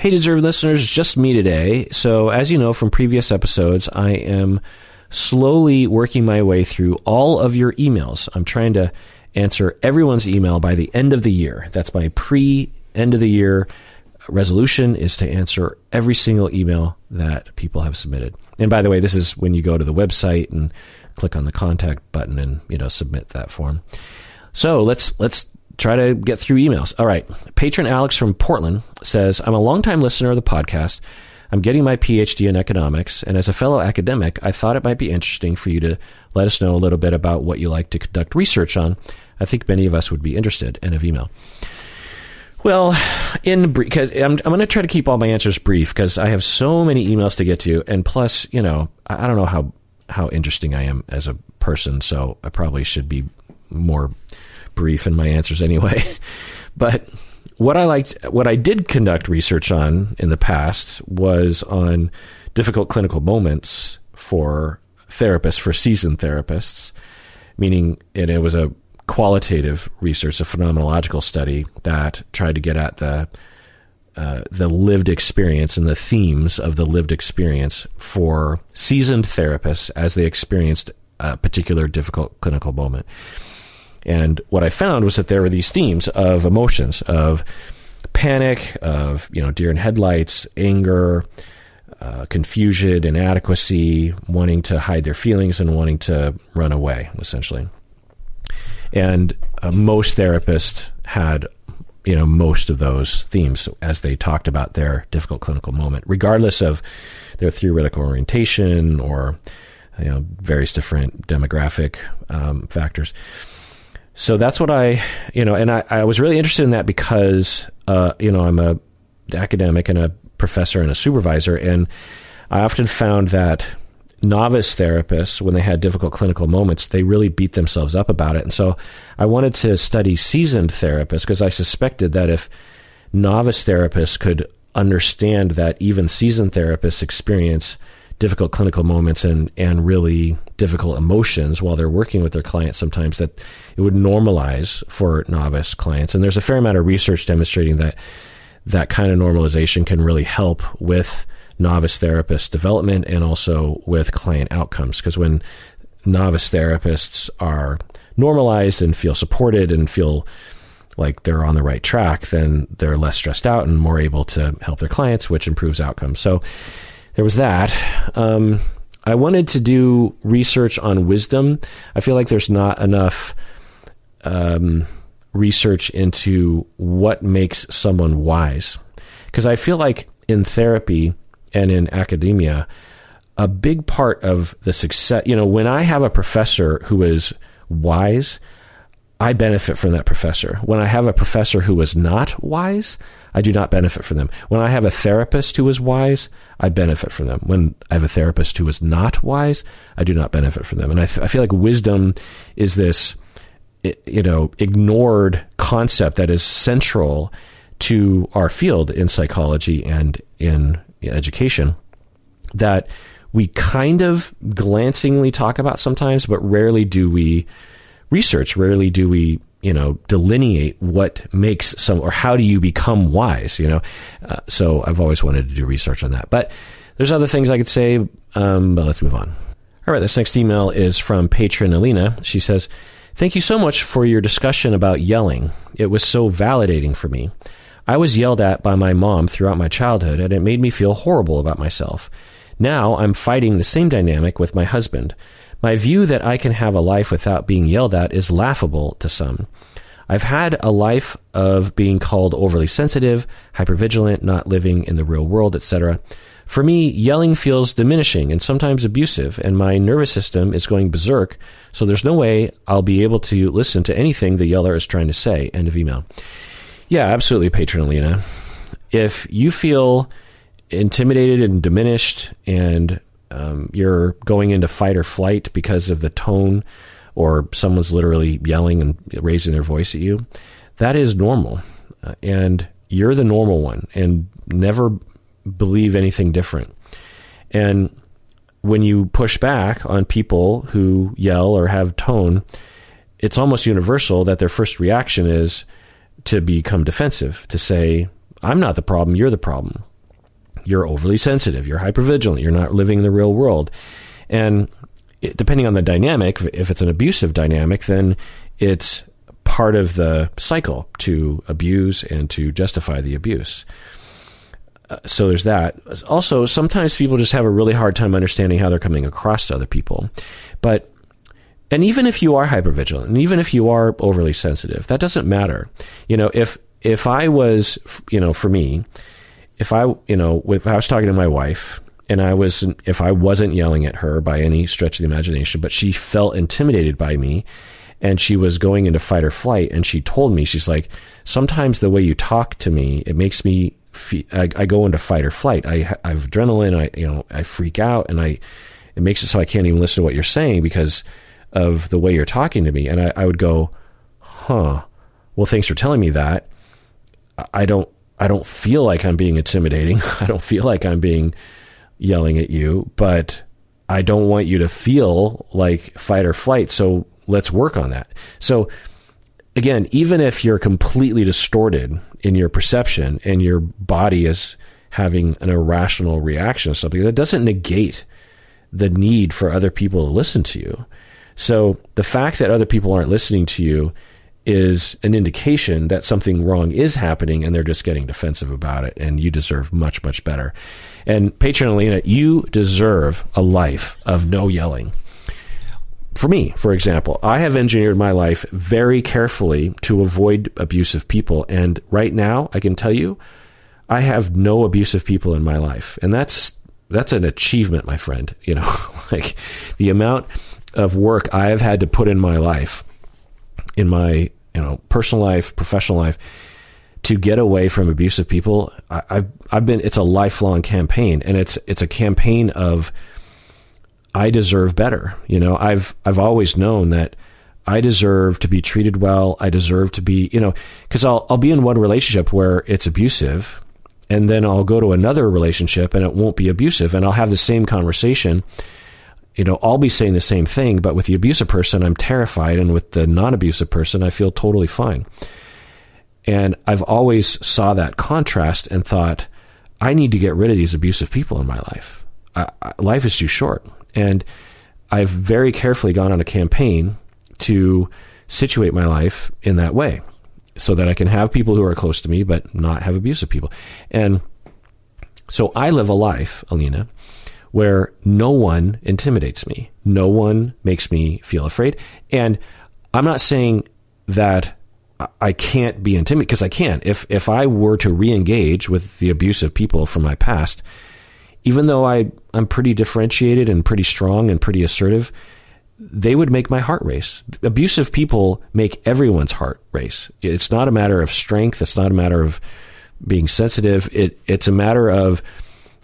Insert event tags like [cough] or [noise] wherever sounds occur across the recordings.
Hey, deserved listeners, just me today. So, as you know from previous episodes, I am slowly working my way through all of your emails. I'm trying to answer everyone's email by the end of the year. That's my pre end of the year resolution is to answer every single email that people have submitted. And by the way, this is when you go to the website and click on the contact button and, you know, submit that form. So let's, let's try to get through emails. All right. Patron Alex from Portland says, I'm a longtime listener of the podcast. I'm getting my PhD in economics, and as a fellow academic, I thought it might be interesting for you to let us know a little bit about what you like to conduct research on. I think many of us would be interested. End of email. Well, in because I'm, I'm going to try to keep all my answers brief because I have so many emails to get to, and plus, you know, I, I don't know how how interesting I am as a person, so I probably should be more brief in my answers anyway. [laughs] but what I liked, what I did conduct research on in the past was on difficult clinical moments for therapists, for seasoned therapists, meaning and it was a qualitative research, a phenomenological study that tried to get at the uh, the lived experience and the themes of the lived experience for seasoned therapists as they experienced a particular difficult clinical moment. And what I found was that there were these themes of emotions, of panic, of you know deer in headlights, anger, uh, confusion, inadequacy, wanting to hide their feelings and wanting to run away, essentially. And uh, most therapists had you know most of those themes as they talked about their difficult clinical moment, regardless of their theoretical orientation or you know various different demographic um, factors so that's what I, you know, and I, I was really interested in that because, uh, you know, I'm a academic and a professor and a supervisor, and I often found that novice therapists, when they had difficult clinical moments, they really beat themselves up about it. And so I wanted to study seasoned therapists because I suspected that if novice therapists could understand that even seasoned therapists experience difficult clinical moments and and really difficult emotions while they're working with their clients sometimes that it would normalize for novice clients. And there's a fair amount of research demonstrating that that kind of normalization can really help with novice therapist development and also with client outcomes. Because when novice therapists are normalized and feel supported and feel like they're on the right track then they're less stressed out and more able to help their clients which improves outcomes. So there was that. Um, I wanted to do research on wisdom. I feel like there's not enough um, research into what makes someone wise. Because I feel like in therapy and in academia, a big part of the success, you know, when I have a professor who is wise, I benefit from that professor. When I have a professor who is not wise, I do not benefit from them. When I have a therapist who is wise, I benefit from them. When I have a therapist who is not wise, I do not benefit from them. And I, th- I feel like wisdom is this, you know, ignored concept that is central to our field in psychology and in education that we kind of glancingly talk about sometimes, but rarely do we research. Rarely do we you know delineate what makes some or how do you become wise you know? Uh, so i've always wanted to do research on that. But there's other things i could say um, but let's move on. All right this next email is from patron alina. She says thank you so much for your discussion about yelling. It was so validating for me. I was yelled at by my mom throughout my childhood and it made me feel horrible about myself. Now i'm fighting the same dynamic with my husband my view that I can have a life without being yelled at is laughable to some. I've had a life of being called overly sensitive, hypervigilant, not living in the real world, etc. For me, yelling feels diminishing and sometimes abusive, and my nervous system is going berserk, so there's no way I'll be able to listen to anything the yeller is trying to say. End of email. Yeah, absolutely, Patron Alina. If you feel intimidated and diminished and um, you're going into fight or flight because of the tone or someone's literally yelling and raising their voice at you, that is normal. Uh, and you're the normal one and never believe anything different. And when you push back on people who yell or have tone, it's almost universal that their first reaction is to become defensive, to say, I'm not the problem, you're the problem. You're overly sensitive, you're hypervigilant, you're not living in the real world. And it, depending on the dynamic, if it's an abusive dynamic, then it's part of the cycle to abuse and to justify the abuse. Uh, so there's that. Also, sometimes people just have a really hard time understanding how they're coming across to other people. But and even if you are hypervigilant, and even if you are overly sensitive, that doesn't matter. You know, if if I was, you know, for me, if I, you know, if I was talking to my wife and I was, if I wasn't yelling at her by any stretch of the imagination, but she felt intimidated by me and she was going into fight or flight and she told me, she's like, sometimes the way you talk to me, it makes me, I, I go into fight or flight. I, I have adrenaline. I, you know, I freak out and I, it makes it so I can't even listen to what you're saying because of the way you're talking to me. And I, I would go, huh, well, thanks for telling me that. I don't I don't feel like I'm being intimidating. [laughs] I don't feel like I'm being yelling at you, but I don't want you to feel like fight or flight. So let's work on that. So again, even if you're completely distorted in your perception and your body is having an irrational reaction to something, that doesn't negate the need for other people to listen to you. So the fact that other people aren't listening to you is an indication that something wrong is happening and they're just getting defensive about it and you deserve much much better. And patron alina you deserve a life of no yelling. For me for example i have engineered my life very carefully to avoid abusive people and right now i can tell you i have no abusive people in my life. And that's that's an achievement my friend you know [laughs] like the amount of work i have had to put in my life in my you know personal life, professional life, to get away from abusive people. I, I've I've been. It's a lifelong campaign, and it's it's a campaign of I deserve better. You know, I've I've always known that I deserve to be treated well. I deserve to be, you know, because I'll I'll be in one relationship where it's abusive, and then I'll go to another relationship and it won't be abusive, and I'll have the same conversation you know, I'll be saying the same thing, but with the abusive person, I'm terrified, and with the non-abusive person, I feel totally fine. And I've always saw that contrast and thought, I need to get rid of these abusive people in my life. I, I, life is too short, and I've very carefully gone on a campaign to situate my life in that way, so that I can have people who are close to me, but not have abusive people. And so I live a life, Alina, where no one intimidates me. No one makes me feel afraid. And I'm not saying that I can't be intimidated because I can. If if I were to re-engage with the abusive people from my past, even though I I'm pretty differentiated and pretty strong and pretty assertive, they would make my heart race. Abusive people make everyone's heart race. It's not a matter of strength. It's not a matter of being sensitive. It it's a matter of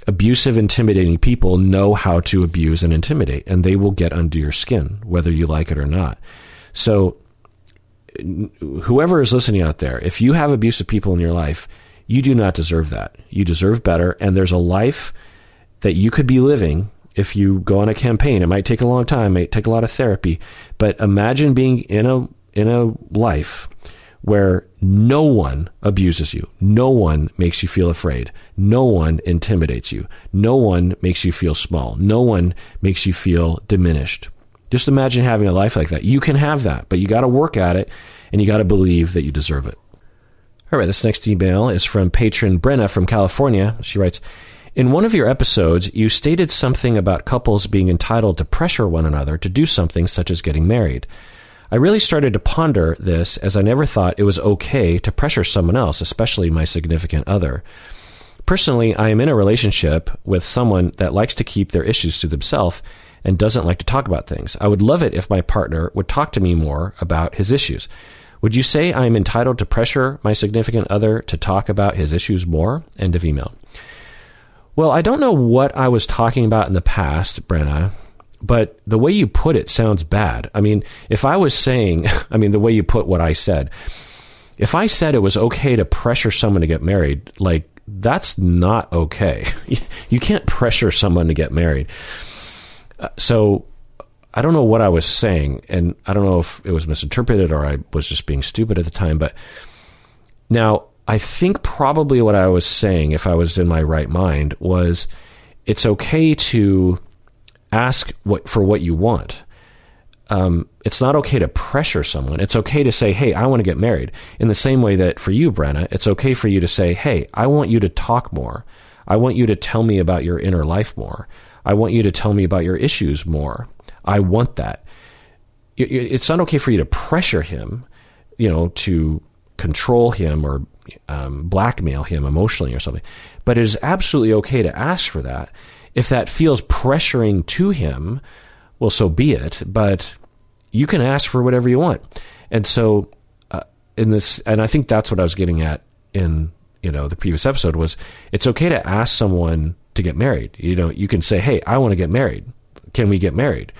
abusive, intimidating people know how to abuse and intimidate, and they will get under your skin, whether you like it or not. So, whoever is listening out there, if you have abusive people in your life, you do not deserve that. You deserve better, and there's a life that you could be living if you go on a campaign. It might take a long time, it might take a lot of therapy, but imagine being in a in a life where no one abuses you. No one makes you feel afraid. No one intimidates you. No one makes you feel small. No one makes you feel diminished. Just imagine having a life like that. You can have that, but you got to work at it and you got to believe that you deserve it. All right, this next email is from patron Brenna from California. She writes, in one of your episodes, you stated something about couples being entitled to pressure one another to do something such as getting married. I really started to ponder this as I never thought it was okay to pressure someone else, especially my significant other. Personally, I am in a relationship with someone that likes to keep their issues to themselves and doesn't like to talk about things. I would love it if my partner would talk to me more about his issues. Would you say I am entitled to pressure my significant other to talk about his issues more? End of email. Well, I don't know what I was talking about in the past, Brenna, but the way you put it sounds bad. I mean, if I was saying, [laughs] I mean, the way you put what I said, if I said it was okay to pressure someone to get married, like, that's not okay. [laughs] you can't pressure someone to get married. Uh, so I don't know what I was saying, and I don't know if it was misinterpreted or I was just being stupid at the time. But now I think probably what I was saying, if I was in my right mind, was it's okay to ask what for what you want. Um, it's not okay to pressure someone. It's okay to say, "Hey, I want to get married." In the same way that for you, Brenna, it's okay for you to say, "Hey, I want you to talk more. I want you to tell me about your inner life more. I want you to tell me about your issues more. I want that." It's not okay for you to pressure him, you know, to control him or um, blackmail him emotionally or something. But it is absolutely okay to ask for that. If that feels pressuring to him, well, so be it. But you can ask for whatever you want. And so, uh, in this, and I think that's what I was getting at in you know the previous episode was it's okay to ask someone to get married. You know, you can say, "Hey, I want to get married. Can we get married?"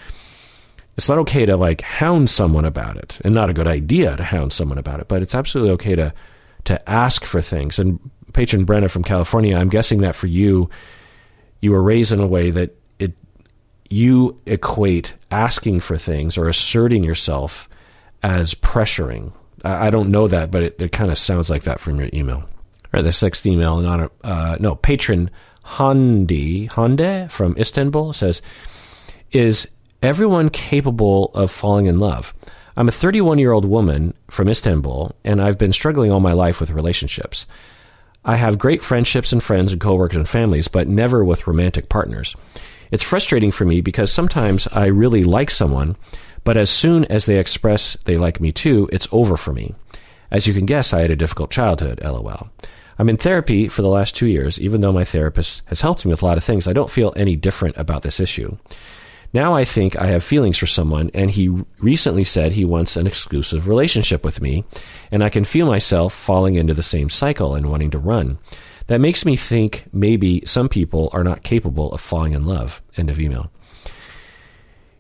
It's not okay to like hound someone about it, and not a good idea to hound someone about it. But it's absolutely okay to to ask for things. And patron Brenna from California, I'm guessing that for you, you were raised in a way that it you equate asking for things or asserting yourself as pressuring. I, I don't know that, but it, it kind of sounds like that from your email. All right, the sixth email, not a, uh, no, patron Handi Hande from Istanbul says, "Is everyone capable of falling in love?" I'm a 31 year old woman from Istanbul, and I've been struggling all my life with relationships. I have great friendships and friends and coworkers and families, but never with romantic partners. It's frustrating for me because sometimes I really like someone, but as soon as they express they like me too, it's over for me. As you can guess, I had a difficult childhood, lol. I'm in therapy for the last two years. Even though my therapist has helped me with a lot of things, I don't feel any different about this issue. Now I think I have feelings for someone, and he recently said he wants an exclusive relationship with me, and I can feel myself falling into the same cycle and wanting to run. That makes me think maybe some people are not capable of falling in love. End of email.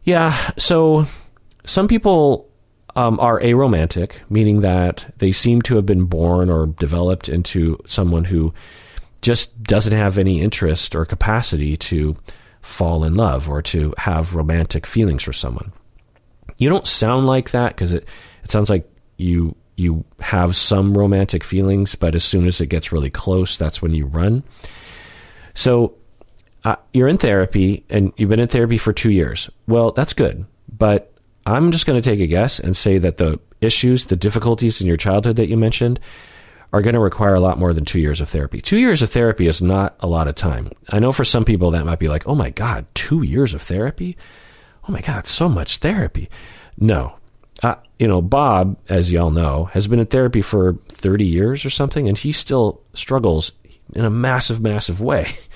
Yeah, so some people um, are aromantic, meaning that they seem to have been born or developed into someone who just doesn't have any interest or capacity to fall in love or to have romantic feelings for someone. You don't sound like that because it, it sounds like you you have some romantic feelings, but as soon as it gets really close, that's when you run. So uh, you're in therapy and you've been in therapy for two years. Well, that's good, but I'm just going to take a guess and say that the issues, the difficulties in your childhood that you mentioned, are going to require a lot more than two years of therapy. Two years of therapy is not a lot of time. I know for some people that might be like, oh my God, two years of therapy? Oh my God, so much therapy. No. Uh, you know, Bob, as y'all know, has been in therapy for 30 years or something, and he still struggles in a massive, massive way. [laughs]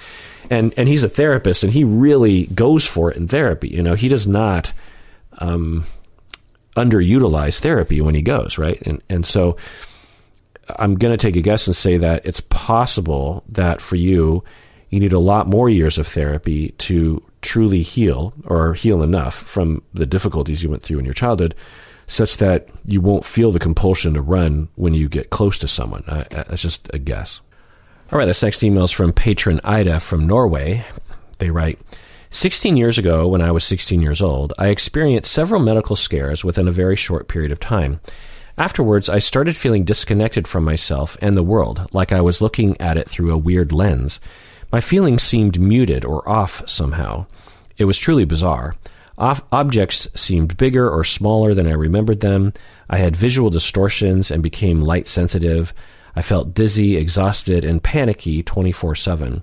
And, and he's a therapist, and he really goes for it in therapy. You know, he does not um, underutilize therapy when he goes, right? And, and so, I'm going to take a guess and say that it's possible that for you, you need a lot more years of therapy to truly heal or heal enough from the difficulties you went through in your childhood such that you won't feel the compulsion to run when you get close to someone. Uh, that's just a guess. All right, this next email is from patron Ida from Norway. They write, 16 years ago, when I was 16 years old, I experienced several medical scares within a very short period of time. Afterwards, I started feeling disconnected from myself and the world, like I was looking at it through a weird lens. My feelings seemed muted or off somehow. It was truly bizarre. Off- objects seemed bigger or smaller than I remembered them. I had visual distortions and became light sensitive. I felt dizzy, exhausted, and panicky 24 7.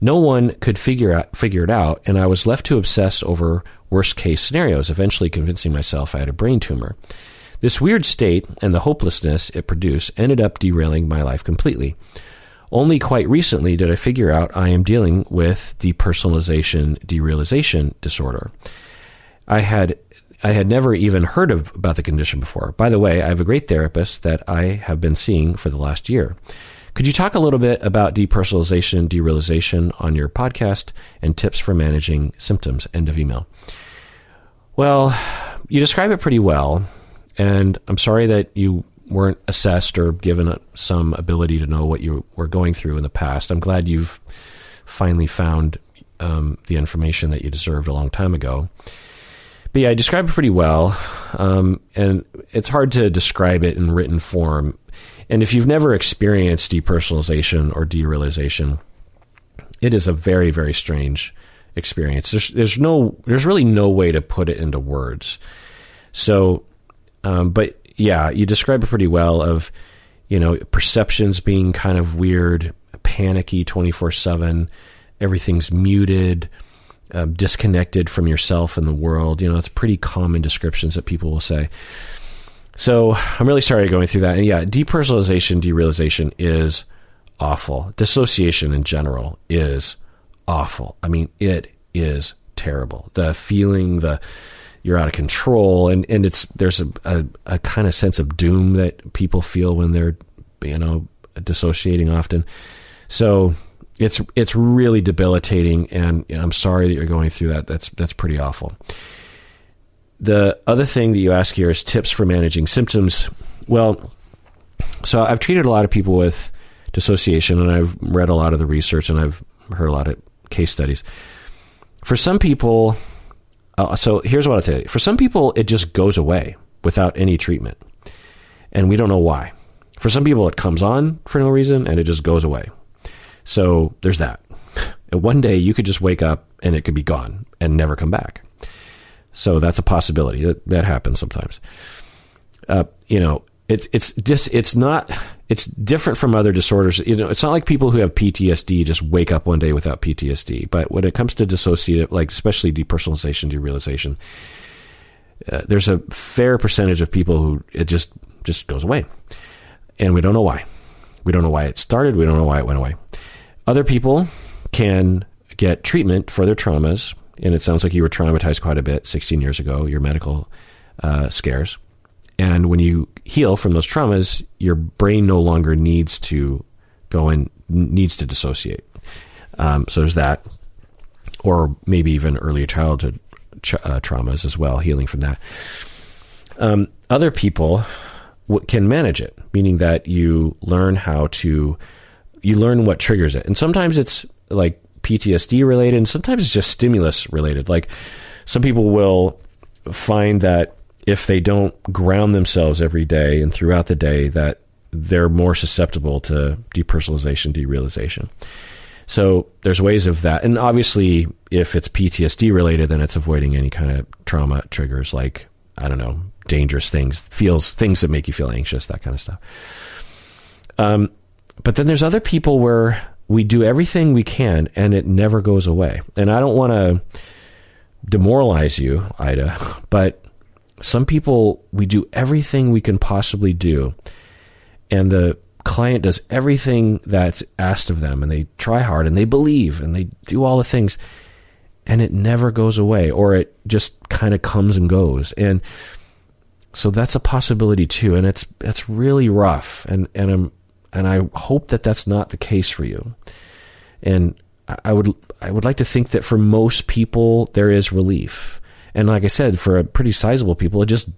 No one could figure, out, figure it out, and I was left to obsess over worst case scenarios, eventually convincing myself I had a brain tumor. This weird state and the hopelessness it produced ended up derailing my life completely. Only quite recently did I figure out I am dealing with depersonalization derealization disorder. I had I had never even heard of, about the condition before. By the way, I have a great therapist that I have been seeing for the last year. Could you talk a little bit about depersonalization, derealization on your podcast and tips for managing symptoms? End of email. Well, you describe it pretty well. And I'm sorry that you weren't assessed or given some ability to know what you were going through in the past. I'm glad you've finally found um, the information that you deserved a long time ago. But yeah, I described it pretty well, um, and it's hard to describe it in written form. And if you've never experienced depersonalization or derealization, it is a very, very strange experience. There's, there's no, there's really no way to put it into words. So, um, but yeah, you describe it pretty well of, you know, perceptions being kind of weird, panicky 24 7, everything's muted, um, disconnected from yourself and the world. You know, it's pretty common descriptions that people will say. So I'm really sorry going through that. And yeah, depersonalization, derealization is awful. Dissociation in general is awful. I mean, it is terrible. The feeling, the you're out of control, and, and it's there's a, a, a kind of sense of doom that people feel when they're you know dissociating often. So it's it's really debilitating, and I'm sorry that you're going through that. That's that's pretty awful. The other thing that you ask here is tips for managing symptoms. Well, so I've treated a lot of people with dissociation, and I've read a lot of the research, and I've heard a lot of case studies. For some people, uh, so here's what I'll tell you. For some people, it just goes away without any treatment, and we don't know why. For some people, it comes on for no reason, and it just goes away. So there's that. [laughs] And one day you could just wake up and it could be gone and never come back. So that's a possibility. That, that happens sometimes. Uh, you know, it's it's just it's not it's different from other disorders. You know, it's not like people who have PTSD just wake up one day without PTSD. But when it comes to dissociative, like especially depersonalization, derealization, uh, there's a fair percentage of people who it just just goes away, and we don't know why. We don't know why it started. We don't know why it went away. Other people can get treatment for their traumas and it sounds like you were traumatized quite a bit 16 years ago, your medical uh, scares. And when you heal from those traumas, your brain no longer needs to go and needs to dissociate. Um, so there's that, or maybe even early childhood uh, traumas as well, healing from that. Um, other people w- can manage it, meaning that you learn how to, you learn what triggers it. And sometimes it's like PTSD related, and sometimes it's just stimulus related. Like some people will find that if they don't ground themselves every day and throughout the day, that they're more susceptible to depersonalization, derealization. So there's ways of that, and obviously, if it's PTSD related, then it's avoiding any kind of trauma triggers like I don't know, dangerous things, feels things that make you feel anxious, that kind of stuff. Um, but then there's other people where we do everything we can and it never goes away. And I don't want to demoralize you, Ida, [laughs] but some people, we do everything we can possibly do. And the client does everything that's asked of them and they try hard and they believe and they do all the things and it never goes away or it just kind of comes and goes. And so that's a possibility too. And it's, it's really rough. And, and I'm, and I hope that that's not the case for you. And I would I would like to think that for most people there is relief. And like I said, for a pretty sizable people, it just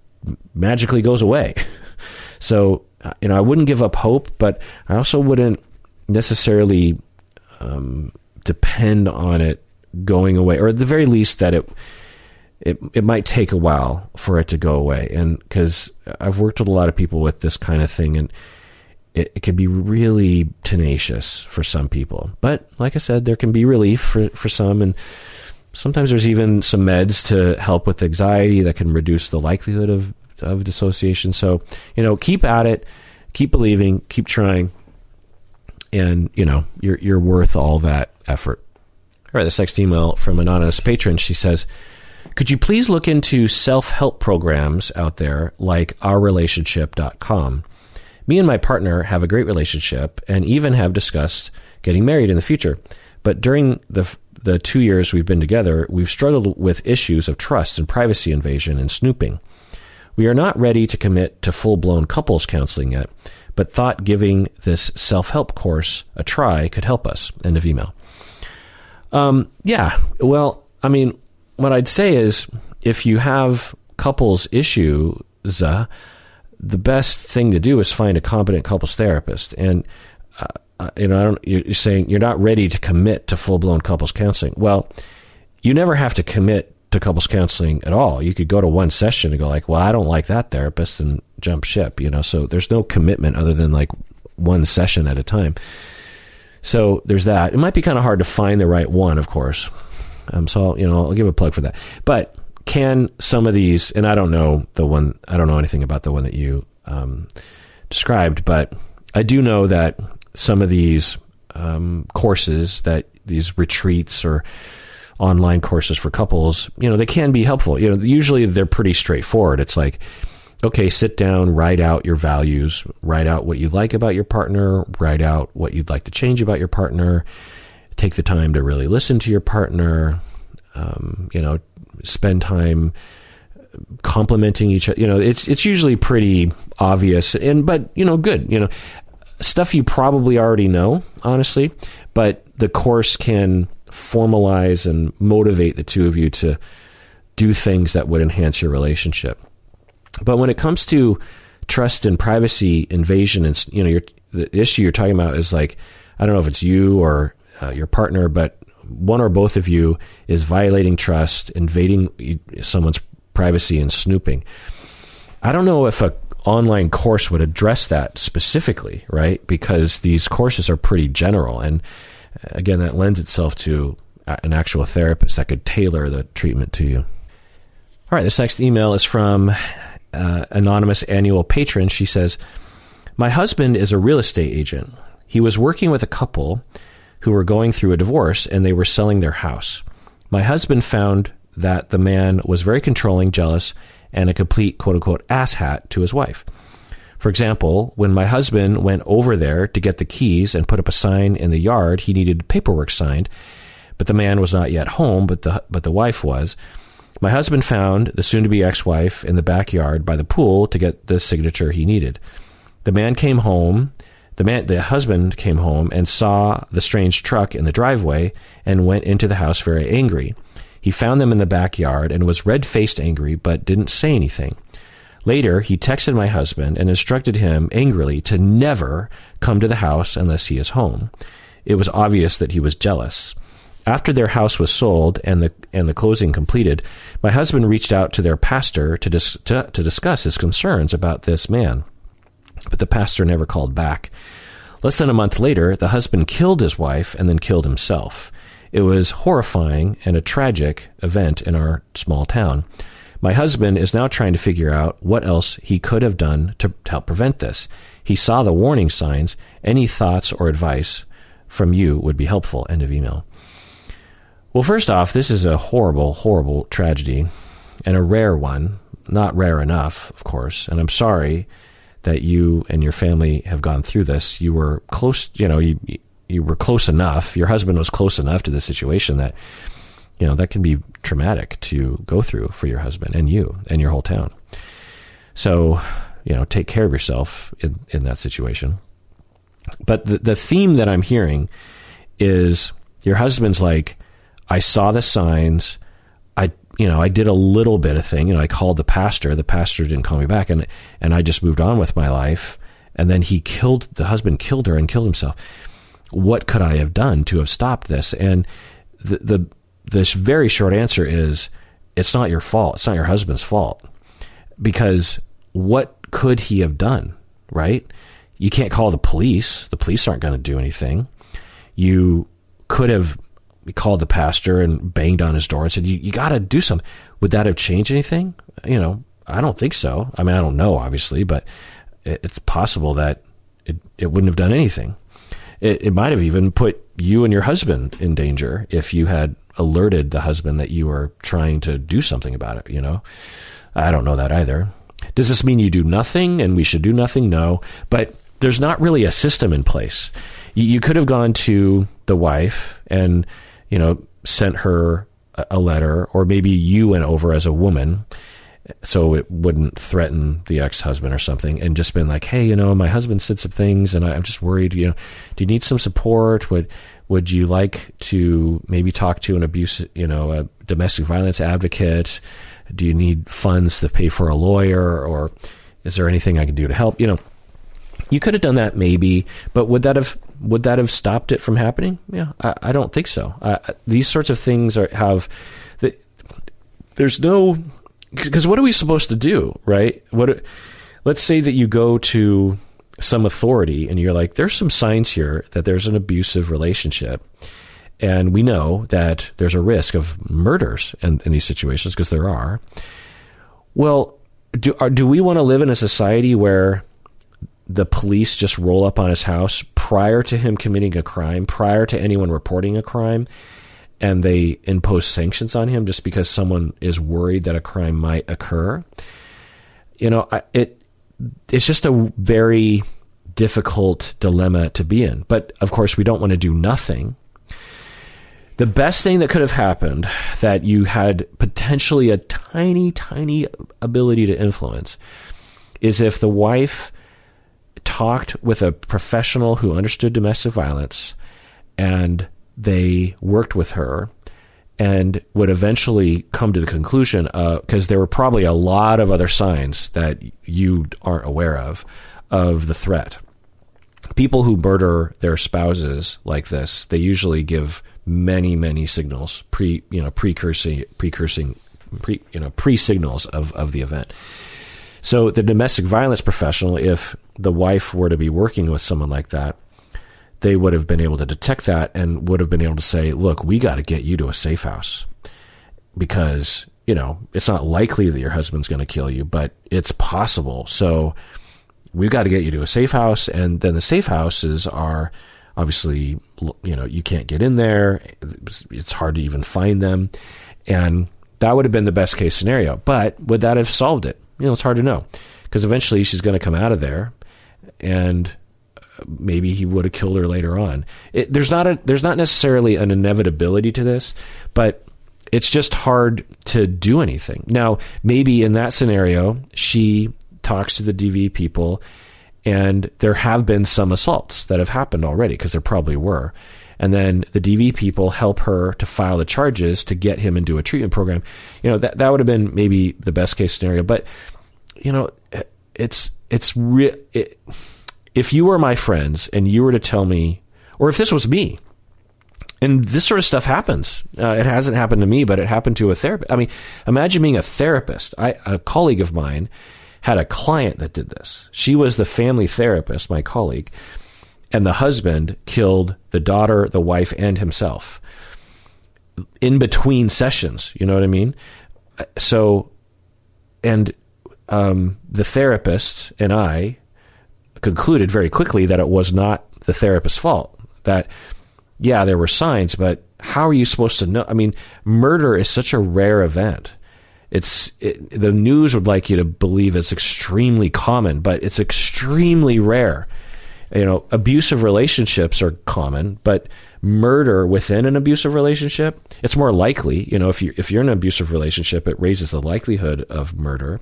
magically goes away. [laughs] so you know, I wouldn't give up hope, but I also wouldn't necessarily um, depend on it going away, or at the very least that it it it might take a while for it to go away. And because I've worked with a lot of people with this kind of thing, and it, it, can be really tenacious for some people. But like I said, there can be relief for, for some, and sometimes there's even some meds to help with anxiety that can reduce the likelihood of, of dissociation. So, you know, keep at it, keep believing, keep trying, and you know, you're you're worth all that effort. All right, this next email from anonymous patron, she says. Could you please look into self help programs out there like ourrelationship.com? Me and my partner have a great relationship and even have discussed getting married in the future. But during the the two years we've been together, we've struggled with issues of trust and privacy invasion and snooping. We are not ready to commit to full blown couples counseling yet, but thought giving this self help course a try could help us. End of email. Um, yeah, well, I mean, what I'd say is if you have couples issues, uh, the best thing to do is find a competent couples therapist. And uh, uh you know, you're saying you're not ready to commit to full blown couples counseling. Well, you never have to commit to couples counseling at all. You could go to one session and go like, "Well, I don't like that therapist," and jump ship, you know. So there's no commitment other than like one session at a time. So there's that. It might be kind of hard to find the right one, of course. Um, so I'll, you know, I'll give a plug for that. But can some of these, and I don't know the one, I don't know anything about the one that you um, described, but I do know that some of these um, courses, that these retreats or online courses for couples, you know, they can be helpful. You know, usually they're pretty straightforward. It's like, okay, sit down, write out your values, write out what you like about your partner, write out what you'd like to change about your partner, take the time to really listen to your partner, um, you know, spend time complimenting each other. You know, it's it's usually pretty obvious and but you know good. You know, stuff you probably already know, honestly, but the course can formalize and motivate the two of you to do things that would enhance your relationship. But when it comes to trust and privacy invasion, and you know, the issue you're talking about is like, I don't know if it's you or uh, your partner, but one or both of you is violating trust, invading someone's privacy, and snooping. I don't know if a online course would address that specifically, right? Because these courses are pretty general, and uh, again, that lends itself to an actual therapist that could tailor the treatment to you. All right, this next email is from uh, anonymous annual patron. She says, "My husband is a real estate agent. He was working with a couple." who were going through a divorce and they were selling their house. My husband found that the man was very controlling, jealous, and a complete quote unquote asshat to his wife. For example, when my husband went over there to get the keys and put up a sign in the yard, he needed paperwork signed, but the man was not yet home, but the but the wife was. My husband found the soon to be ex wife in the backyard by the pool to get the signature he needed. The man came home the man, the husband came home and saw the strange truck in the driveway and went into the house very angry. He found them in the backyard and was red faced angry, but didn't say anything. Later, he texted my husband and instructed him angrily to never come to the house unless he is home. It was obvious that he was jealous. After their house was sold and the and the closing completed, my husband reached out to their pastor to, dis, to, to discuss his concerns about this man but the pastor never called back. Less than a month later, the husband killed his wife and then killed himself. It was horrifying and a tragic event in our small town. My husband is now trying to figure out what else he could have done to help prevent this. He saw the warning signs. Any thoughts or advice from you would be helpful. End of email. Well, first off, this is a horrible, horrible tragedy and a rare one. Not rare enough, of course. And I'm sorry that you and your family have gone through this. You were close, you know, you you were close enough. Your husband was close enough to the situation that you know that can be traumatic to go through for your husband and you and your whole town. So, you know, take care of yourself in in that situation. But the the theme that I'm hearing is your husband's like, I saw the signs I you know, I did a little bit of thing. You know, I called the pastor. The pastor didn't call me back, and and I just moved on with my life. And then he killed the husband, killed her, and killed himself. What could I have done to have stopped this? And the the this very short answer is, it's not your fault. It's not your husband's fault, because what could he have done? Right? You can't call the police. The police aren't going to do anything. You could have called the pastor and banged on his door and said, "You, you got to do something." Would that have changed anything? You know, I don't think so. I mean, I don't know, obviously, but it, it's possible that it it wouldn't have done anything. It, it might have even put you and your husband in danger if you had alerted the husband that you were trying to do something about it. You know, I don't know that either. Does this mean you do nothing and we should do nothing? No, but there's not really a system in place. You, you could have gone to the wife and you know, sent her a letter, or maybe you went over as a woman, so it wouldn't threaten the ex husband or something, and just been like, hey, you know, my husband said some things, and I, am just worried. You know, do you need some support? Would would you like to maybe talk to an abuse, you know, a domestic violence advocate? Do you need funds to pay for a lawyer, or is there anything I can do to help? You know, you could have done that maybe, but would that have would that have stopped it from happening? Yeah, I, I don't think so. Uh, these sorts of things are have the, there's no because what are we supposed to do, right? What let's say that you go to some authority and you're like, there's some signs here that there's an abusive relationship. And we know that there's a risk of murders in, in these situations because there are. Well, do, are, do we want to live in a society where the police just roll up on his house prior to him committing a crime, prior to anyone reporting a crime, and they impose sanctions on him just because someone is worried that a crime might occur? You know, it it's just a very difficult dilemma to be in. But of course, we don't want to do nothing. The best thing that could have happened that you had potentially a tiny, tiny ability to influence is if the wife talked with a professional who understood domestic violence and they worked with her and would eventually come to the conclusion because uh, there were probably a lot of other signs that you aren't aware of of the threat. People who murder their spouses like this they usually give many many signals pre you know precursing precursing pre you know pre signals of of the event. So the domestic violence professional if the wife were to be working with someone like that they would have been able to detect that and would have been able to say look we got to get you to a safe house because you know it's not likely that your husband's going to kill you but it's possible. So we've got to get you to a safe house and then the safe houses are obviously you know you can't get in there. It's hard to even find them. And that would have been the best case scenario. But would that have solved it? You know it's hard to know because eventually she's going to come out of there and maybe he would have killed her later on it, there's not a there's not necessarily an inevitability to this but it's just hard to do anything now maybe in that scenario she talks to the DV people and there have been some assaults that have happened already because there probably were. And then the DV people help her to file the charges to get him into a treatment program. You know, that, that would have been maybe the best case scenario. But, you know, it's, it's real. It, if you were my friends and you were to tell me, or if this was me, and this sort of stuff happens. Uh, it hasn't happened to me, but it happened to a therapist. I mean, imagine being a therapist. I, a colleague of mine had a client that did this. She was the family therapist, my colleague, and the husband killed the daughter, the wife, and himself in between sessions. You know what I mean? So, and um, the therapist and I concluded very quickly that it was not the therapist's fault. That, yeah, there were signs, but how are you supposed to know? I mean, murder is such a rare event it's it, the news would like you to believe it's extremely common, but it's extremely rare. You know, abusive relationships are common, but murder within an abusive relationship, it's more likely. You know, if you if you're in an abusive relationship, it raises the likelihood of murder.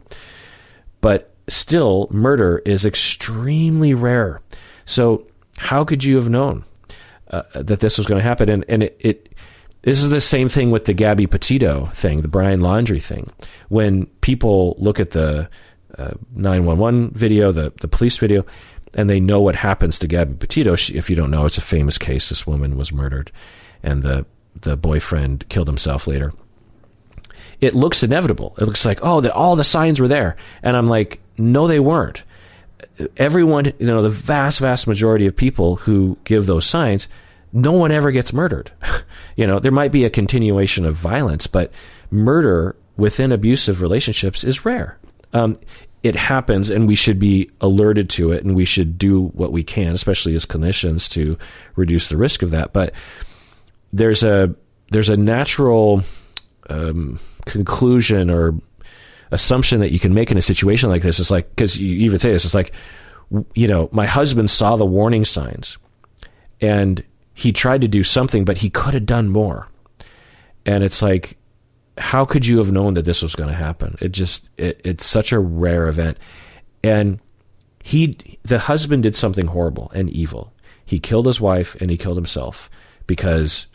But still, murder is extremely rare. So, how could you have known uh, that this was going to happen? And and it, it this is the same thing with the Gabby Petito thing, the Brian Laundrie thing. When people look at the uh, 911 video, the, the police video, and they know what happens to Gabby Petito, she, if you don't know, it's a famous case. This woman was murdered, and the, the boyfriend killed himself later. It looks inevitable. It looks like, oh, the, all the signs were there. And I'm like, no, they weren't. Everyone, you know, the vast, vast majority of people who give those signs – no one ever gets murdered. [laughs] you know, there might be a continuation of violence, but murder within abusive relationships is rare. Um, it happens, and we should be alerted to it, and we should do what we can, especially as clinicians, to reduce the risk of that. But there's a there's a natural um, conclusion or assumption that you can make in a situation like this. It's like because you even say this, it's like you know, my husband saw the warning signs, and he tried to do something, but he could have done more. And it's like, how could you have known that this was going to happen? It just, it, it's such a rare event. And he, the husband did something horrible and evil. He killed his wife and he killed himself because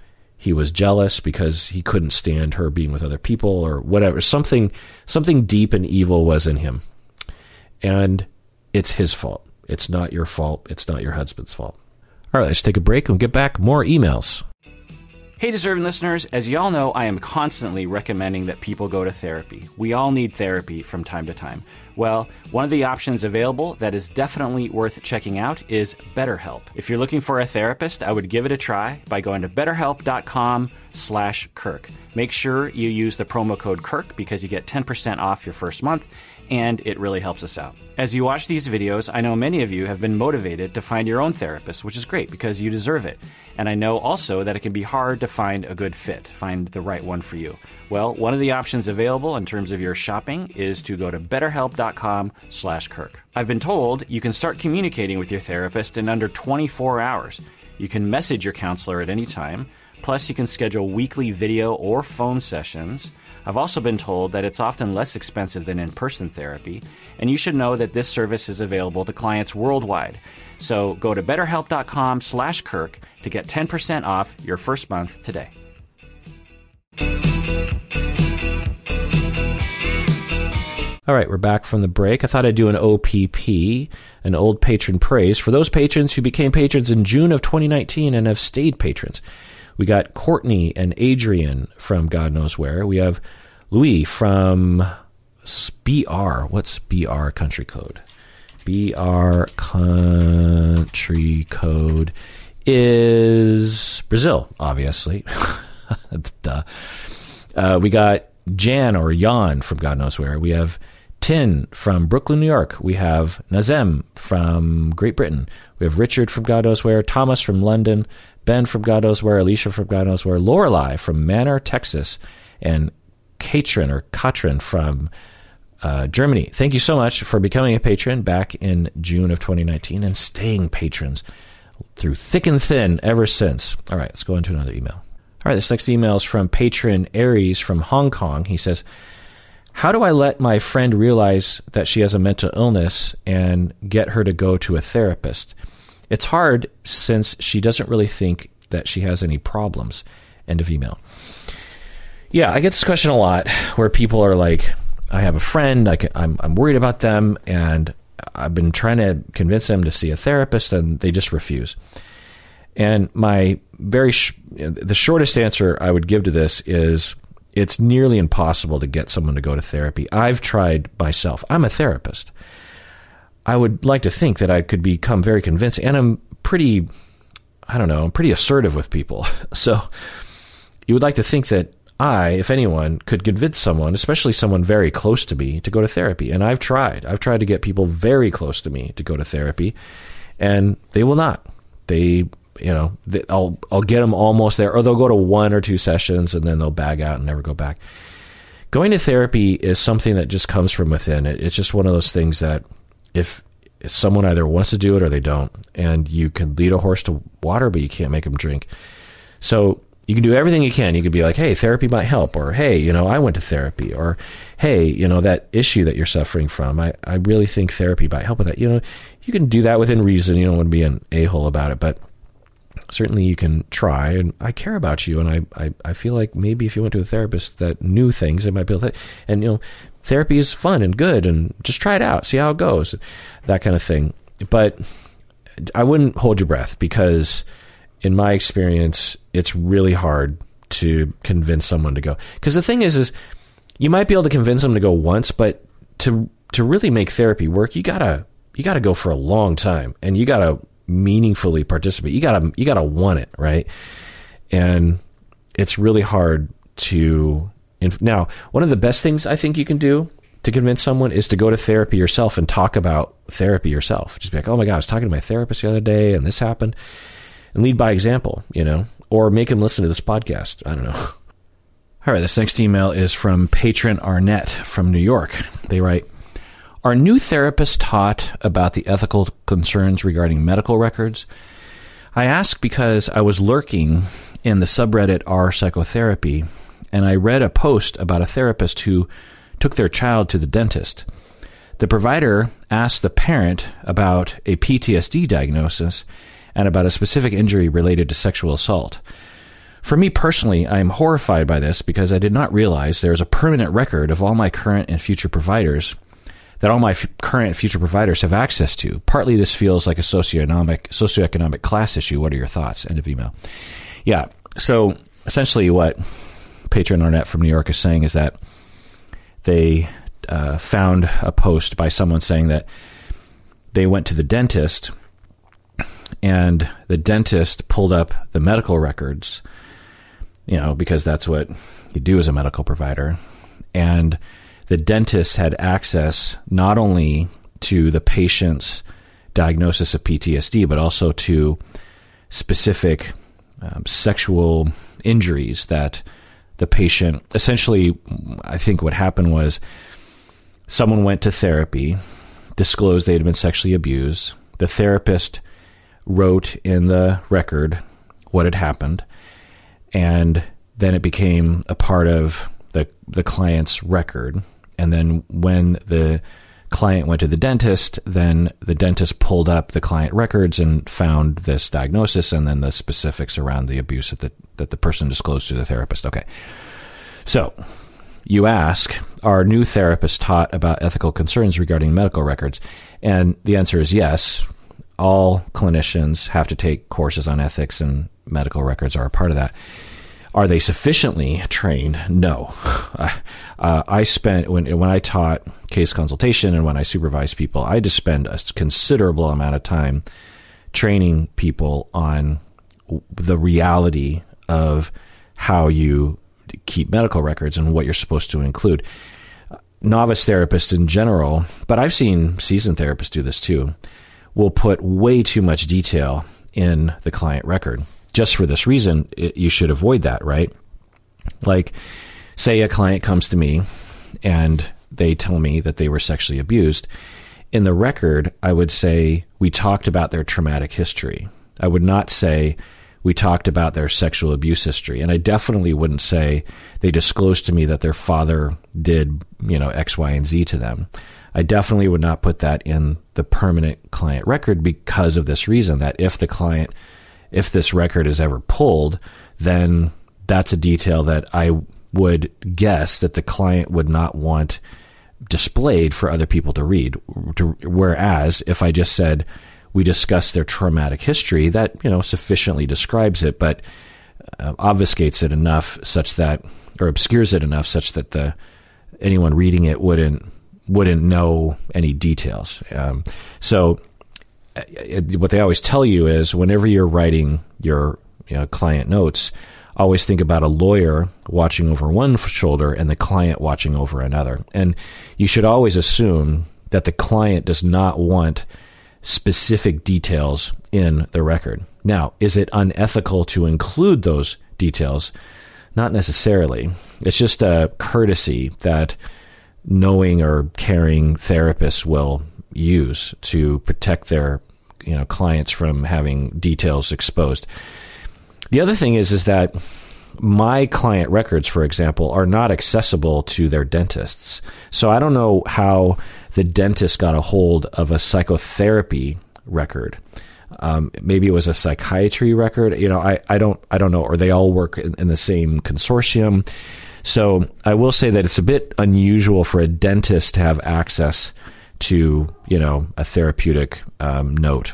he was jealous because he couldn't stand her being with other people or whatever. Something, something deep and evil was in him. And it's his fault. It's not your fault. It's not your husband's fault. All right, let's take a break and we'll get back. More emails. Hey, deserving listeners, as y'all know, I am constantly recommending that people go to therapy. We all need therapy from time to time. Well, one of the options available that is definitely worth checking out is BetterHelp. If you're looking for a therapist, I would give it a try by going to betterhelp.com slash Kirk. Make sure you use the promo code Kirk because you get 10% off your first month and it really helps us out. As you watch these videos, I know many of you have been motivated to find your own therapist, which is great because you deserve it. And I know also that it can be hard to find a good fit, find the right one for you. Well, one of the options available in terms of your shopping is to go to betterhelp.com/kirk. I've been told you can start communicating with your therapist in under 24 hours. You can message your counselor at any time. Plus, you can schedule weekly video or phone sessions. I've also been told that it's often less expensive than in person therapy, and you should know that this service is available to clients worldwide. So go to betterhelp.com slash Kirk to get 10% off your first month today. All right, we're back from the break. I thought I'd do an OPP, an old patron praise, for those patrons who became patrons in June of 2019 and have stayed patrons. We got Courtney and Adrian from God knows where. We have Louis from BR. What's BR country code? BR country code is Brazil, obviously. [laughs] Duh. Uh, we got Jan or Jan from God knows where. We have Tin from Brooklyn, New York. We have Nazem from Great Britain. We have Richard from God knows where. Thomas from London. Ben from God knows where. Alicia from God knows where. Lorelei from Manor, Texas. And Katrin or Katrin from uh, Germany. Thank you so much for becoming a patron back in June of 2019 and staying patrons through thick and thin ever since. All right, let's go into another email. All right, this next email is from patron Aries from Hong Kong. He says, How do I let my friend realize that she has a mental illness and get her to go to a therapist? It's hard since she doesn't really think that she has any problems. End of email. Yeah, I get this question a lot where people are like, I have a friend, I am I'm worried about them, and I've been trying to convince them to see a therapist, and they just refuse. And my very sh- the shortest answer I would give to this is it's nearly impossible to get someone to go to therapy. I've tried myself. I'm a therapist. I would like to think that I could become very convincing, and I'm pretty, I don't know, I'm pretty assertive with people. [laughs] So you would like to think that I, if anyone, could convince someone, especially someone very close to me, to go to therapy. And I've tried. I've tried to get people very close to me to go to therapy, and they will not. They, you know, they, I'll I'll get them almost there, or they'll go to one or two sessions and then they'll bag out and never go back. Going to therapy is something that just comes from within. It, it's just one of those things that if someone either wants to do it or they don't, and you can lead a horse to water, but you can't make them drink. So you can do everything you can. You could be like, hey, therapy might help, or hey, you know, I went to therapy, or hey, you know, that issue that you're suffering from, I, I really think therapy might help with that. You know, you can do that within reason. You don't want to be an a hole about it, but certainly you can try. And I care about you, and I, I, I feel like maybe if you went to a therapist that knew things, they might be able to, and you know, therapy is fun and good, and just try it out, see how it goes, that kind of thing. But I wouldn't hold your breath because in my experience, it's really hard to convince someone to go. Because the thing is, is you might be able to convince them to go once, but to to really make therapy work, you gotta you gotta go for a long time, and you gotta meaningfully participate. You gotta you gotta want it, right? And it's really hard to. Now, one of the best things I think you can do to convince someone is to go to therapy yourself and talk about therapy yourself. Just be like, oh my God, I was talking to my therapist the other day and this happened and lead by example, you know, or make them listen to this podcast. I don't know. [laughs] All right, this next email is from patron Arnett from New York. They write, Our new therapist taught about the ethical concerns regarding medical records? I ask because I was lurking in the subreddit r psychotherapy and I read a post about a therapist who took their child to the dentist. The provider asked the parent about a PTSD diagnosis and about a specific injury related to sexual assault. For me personally, I am horrified by this because I did not realize there is a permanent record of all my current and future providers that all my f- current and future providers have access to. Partly this feels like a socioeconomic socioeconomic class issue. What are your thoughts? End of email. Yeah. So essentially, what Patron Arnett from New York is saying is that they uh, found a post by someone saying that they went to the dentist and the dentist pulled up the medical records, you know, because that's what you do as a medical provider. And the dentist had access not only to the patient's diagnosis of PTSD, but also to specific um, sexual injuries that the patient essentially, I think what happened was someone went to therapy, disclosed they had been sexually abused. The therapist wrote in the record what had happened, and then it became a part of the the client's record. And then when the client went to the dentist, then the dentist pulled up the client records and found this diagnosis and then the specifics around the abuse that the, that the person disclosed to the therapist. Okay. So you ask, are new therapists taught about ethical concerns regarding medical records? And the answer is yes. All clinicians have to take courses on ethics, and medical records are a part of that. Are they sufficiently trained? No. [laughs] Uh, I spent when when I taught case consultation and when I supervised people, I just spend a considerable amount of time training people on the reality of how you keep medical records and what you're supposed to include. Novice therapists in general, but I've seen seasoned therapists do this too, will put way too much detail in the client record. Just for this reason, it, you should avoid that, right? Like, say a client comes to me and they tell me that they were sexually abused. In the record, I would say we talked about their traumatic history. I would not say we talked about their sexual abuse history. And I definitely wouldn't say they disclosed to me that their father did, you know, X, Y, and Z to them. I definitely would not put that in the permanent client record because of this reason that if the client, if this record is ever pulled, then that's a detail that I would guess that the client would not want displayed for other people to read. Whereas if I just said, we discuss their traumatic history, that you know sufficiently describes it, but uh, obfuscates it enough such that, or obscures it enough such that the anyone reading it wouldn't wouldn't know any details. Um, so, it, what they always tell you is whenever you're writing your you know, client notes, always think about a lawyer watching over one shoulder and the client watching over another. And you should always assume that the client does not want specific details in the record. Now, is it unethical to include those details? Not necessarily. It's just a courtesy that knowing or caring therapists will use to protect their you know clients from having details exposed. The other thing is is that my client records, for example, are not accessible to their dentists. So I don't know how the dentist got a hold of a psychotherapy record. Um, maybe it was a psychiatry record. You know, I, I don't I don't know. Or they all work in, in the same consortium. So I will say that it's a bit unusual for a dentist to have access to you know a therapeutic um, note,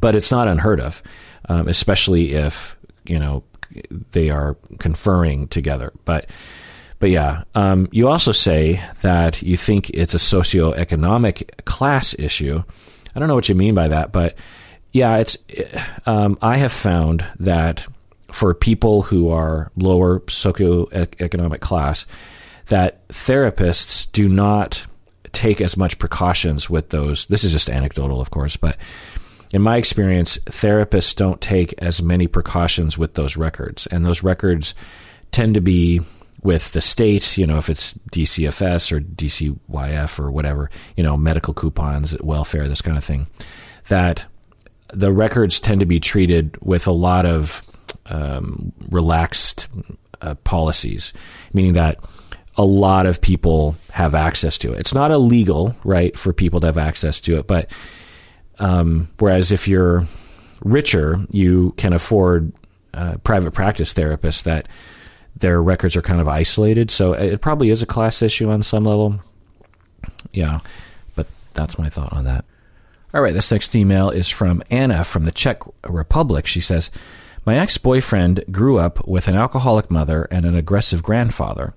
but it's not unheard of, um, especially if you know they are conferring together. But but yeah, um, you also say that you think it's a socioeconomic class issue. I don't know what you mean by that, but yeah, it's. Um, I have found that for people who are lower socioeconomic class, that therapists do not take as much precautions with those. This is just anecdotal, of course, but in my experience, therapists don't take as many precautions with those records, and those records tend to be with the state, you know, if it's DCFS or DCYF or whatever, you know, medical coupons, welfare, this kind of thing, that the records tend to be treated with a lot of um, relaxed uh, policies, meaning that a lot of people have access to it. It's not illegal, right, for people to have access to it, but um, whereas if you're richer, you can afford uh, private practice therapists that their records are kind of isolated. So it probably is a class issue on some level. Yeah, but that's my thought on that. All right, this next email is from Anna from the Czech Republic. She says, My ex boyfriend grew up with an alcoholic mother and an aggressive grandfather.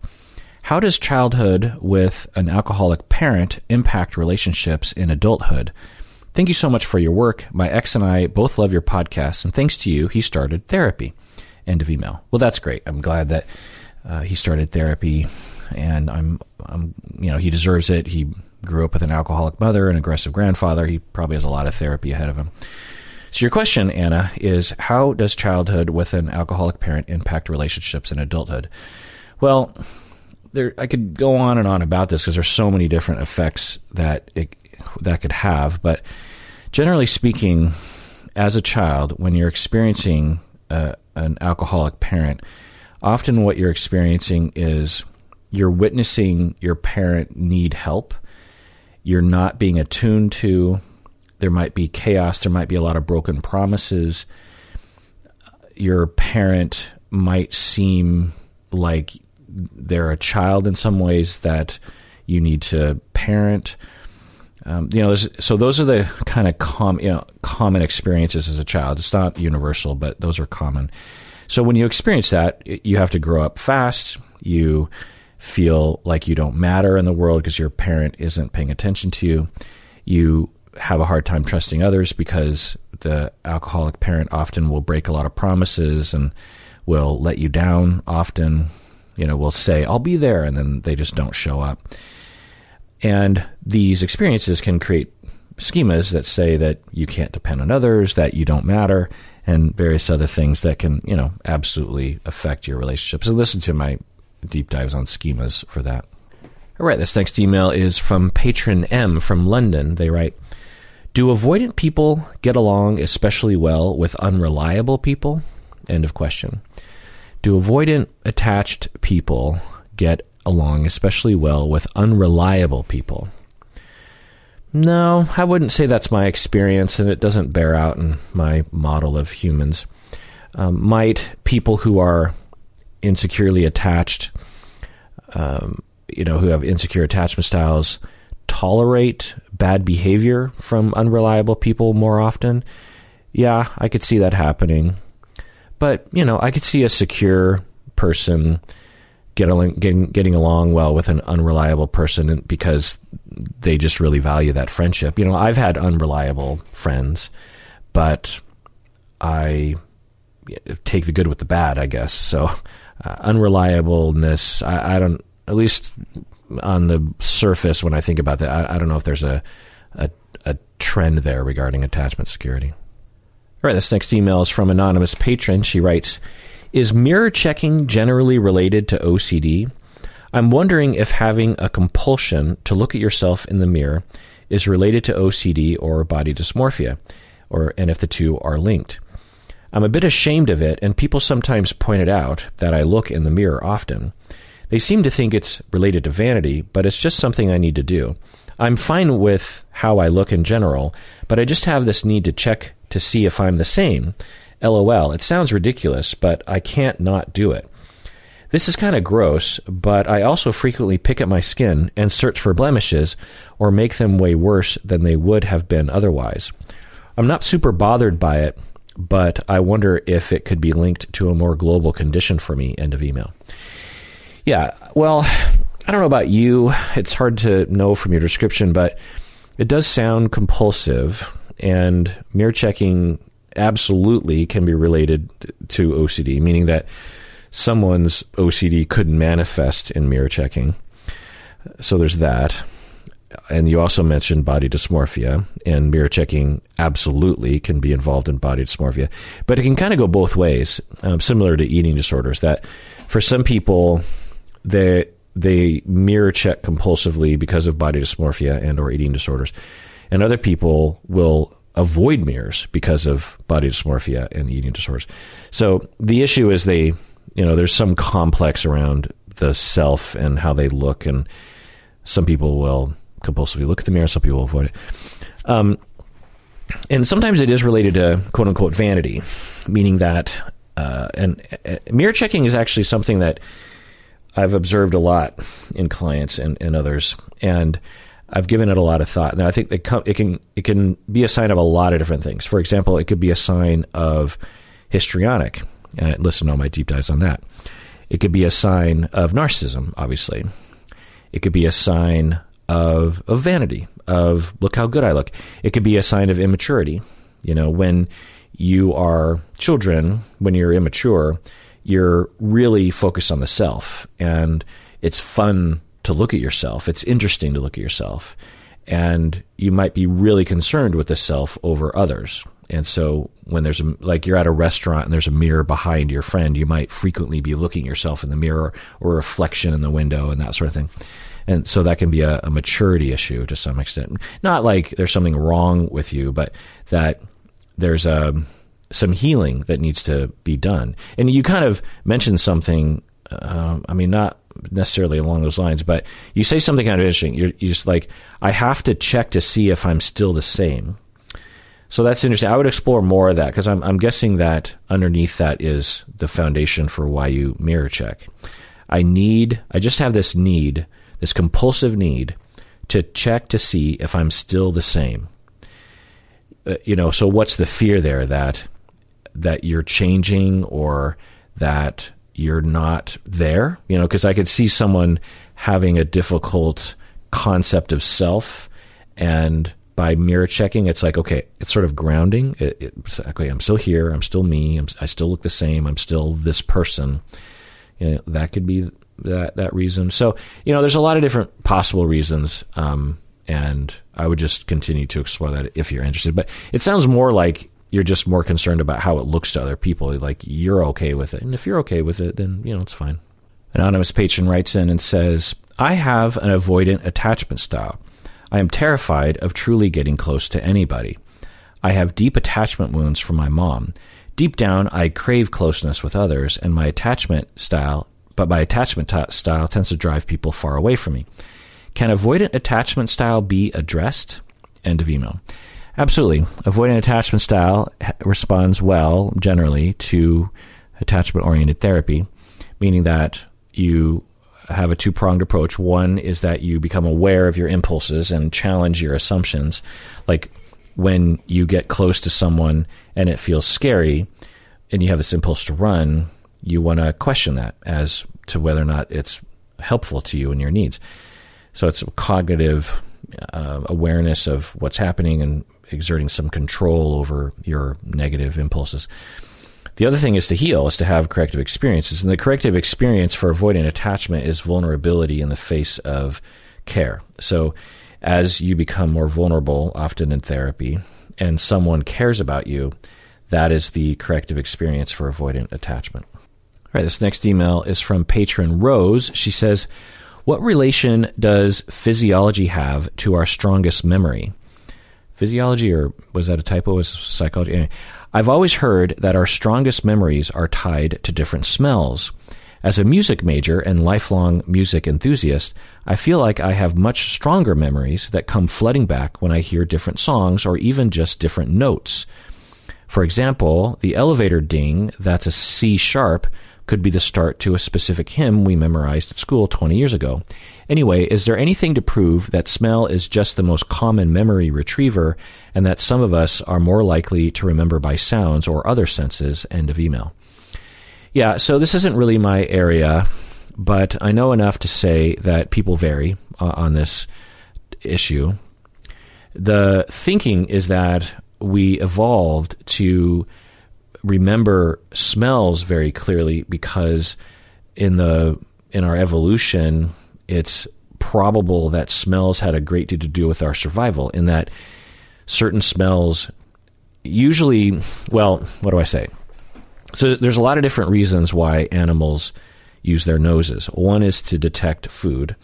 How does childhood with an alcoholic parent impact relationships in adulthood? Thank you so much for your work. My ex and I both love your podcast, and thanks to you, he started therapy. End of email. Well, that's great. I'm glad that uh, he started therapy, and I'm, I'm, you know, he deserves it. He grew up with an alcoholic mother, an aggressive grandfather. He probably has a lot of therapy ahead of him. So, your question, Anna, is how does childhood with an alcoholic parent impact relationships in adulthood? Well, there, I could go on and on about this because there's so many different effects that it, that could have. But generally speaking, as a child, when you're experiencing uh, an alcoholic parent, often what you're experiencing is you're witnessing your parent need help. You're not being attuned to. There might be chaos. There might be a lot of broken promises. Your parent might seem like they're a child in some ways that you need to parent. Um, you know, so those are the kind of com, you know, common experiences as a child. It's not universal, but those are common. So when you experience that, you have to grow up fast. You feel like you don't matter in the world because your parent isn't paying attention to you. You have a hard time trusting others because the alcoholic parent often will break a lot of promises and will let you down often. You know, will say, I'll be there, and then they just don't show up. And these experiences can create schemas that say that you can't depend on others, that you don't matter, and various other things that can, you know, absolutely affect your relationships. So listen to my deep dives on schemas for that. All right, this next email is from Patron M from London. They write, Do avoidant people get along especially well with unreliable people? End of question. Do avoidant attached people get along especially well with unreliable people? No, I wouldn't say that's my experience, and it doesn't bear out in my model of humans. Um, might people who are insecurely attached, um, you know, who have insecure attachment styles, tolerate bad behavior from unreliable people more often? Yeah, I could see that happening. But, you know, I could see a secure person getting getting getting along well with an unreliable person because they just really value that friendship. You know, I've had unreliable friends, but I take the good with the bad, I guess. So, uh, unreliableness, I, I, don't, at least on the surface, when I think about that, I, I don't know if there's a, a, a trend there regarding attachment security. All right, this next email is from anonymous patron. She writes, "Is mirror checking generally related to OCD? I'm wondering if having a compulsion to look at yourself in the mirror is related to OCD or body dysmorphia, or and if the two are linked. I'm a bit ashamed of it, and people sometimes point it out that I look in the mirror often. They seem to think it's related to vanity, but it's just something I need to do. I'm fine with how I look in general, but I just have this need to check to see if I'm the same. LOL. It sounds ridiculous, but I can't not do it. This is kind of gross, but I also frequently pick at my skin and search for blemishes or make them way worse than they would have been otherwise. I'm not super bothered by it, but I wonder if it could be linked to a more global condition for me. End of email. Yeah, well, I don't know about you. It's hard to know from your description, but it does sound compulsive, and mirror checking absolutely can be related to OCD, meaning that someone's OCD could manifest in mirror checking. So there's that. And you also mentioned body dysmorphia, and mirror checking absolutely can be involved in body dysmorphia. But it can kind of go both ways, um, similar to eating disorders. That for some people, they they mirror check compulsively because of body dysmorphia and or eating disorders, and other people will avoid mirrors because of body dysmorphia and eating disorders. So the issue is they you know, there's some complex around the self and how they look, and some people will compulsively look at the mirror, some people will avoid it. Um, and sometimes it is related to quote unquote vanity, meaning that, uh, and uh, mirror checking is actually something that I've observed a lot in clients and, and others, and I've given it a lot of thought. Now I think it, it can it can be a sign of a lot of different things. For example, it could be a sign of histrionic. Uh, listen to all my deep dives on that. It could be a sign of narcissism, obviously. It could be a sign of, of vanity, of look how good I look. It could be a sign of immaturity. You know, when you are children, when you're immature, you're really focused on the self. And it's fun to look at yourself. It's interesting to look at yourself. And you might be really concerned with the self over others. And so when there's a, like you're at a restaurant and there's a mirror behind your friend, you might frequently be looking yourself in the mirror or reflection in the window and that sort of thing. And so that can be a, a maturity issue to some extent. Not like there's something wrong with you, but that there's a, um, some healing that needs to be done. And you kind of mentioned something, uh, I mean, not necessarily along those lines, but you say something kind of interesting. You're, you're just like, I have to check to see if I'm still the same. So that's interesting. I would explore more of that because I'm, I'm guessing that underneath that is the foundation for why you mirror check. I need, I just have this need, this compulsive need to check to see if I'm still the same. Uh, you know, so what's the fear there that that you're changing or that you're not there? You know, because I could see someone having a difficult concept of self and by mirror checking, it's like, okay, it's sort of grounding. It, it's okay, I'm still here. I'm still me. I'm, i still look the same. I'm still this person. You know, that could be that, that reason. So, you know, there's a lot of different possible reasons. Um, and I would just continue to explore that if you're interested. But it sounds more like you're just more concerned about how it looks to other people. Like you're okay with it. And if you're okay with it, then, you know, it's fine. Anonymous patron writes in and says, I have an avoidant attachment style. I am terrified of truly getting close to anybody. I have deep attachment wounds from my mom. Deep down, I crave closeness with others, and my attachment style, but my attachment t- style tends to drive people far away from me. Can avoidant attachment style be addressed? End of email. Absolutely. Avoidant attachment style responds well, generally, to attachment oriented therapy, meaning that you have a two pronged approach. One is that you become aware of your impulses and challenge your assumptions. Like when you get close to someone and it feels scary and you have this impulse to run, you want to question that as to whether or not it's helpful to you and your needs. So it's cognitive uh, awareness of what's happening and exerting some control over your negative impulses. The other thing is to heal, is to have corrective experiences. And the corrective experience for avoidant attachment is vulnerability in the face of care. So as you become more vulnerable, often in therapy, and someone cares about you, that is the corrective experience for avoidant attachment. All right, this next email is from patron Rose. She says, What relation does physiology have to our strongest memory? Physiology, or was that a typo? Was psychology? I've always heard that our strongest memories are tied to different smells. As a music major and lifelong music enthusiast, I feel like I have much stronger memories that come flooding back when I hear different songs or even just different notes. For example, the elevator ding that's a C sharp could be the start to a specific hymn we memorized at school 20 years ago. Anyway, is there anything to prove that smell is just the most common memory retriever and that some of us are more likely to remember by sounds or other senses? End of email. Yeah, so this isn't really my area, but I know enough to say that people vary uh, on this issue. The thinking is that we evolved to remember smells very clearly because in the in our evolution it's probable that smells had a great deal to do with our survival in that certain smells usually well what do i say? So there's a lot of different reasons why animals use their noses. One is to detect food.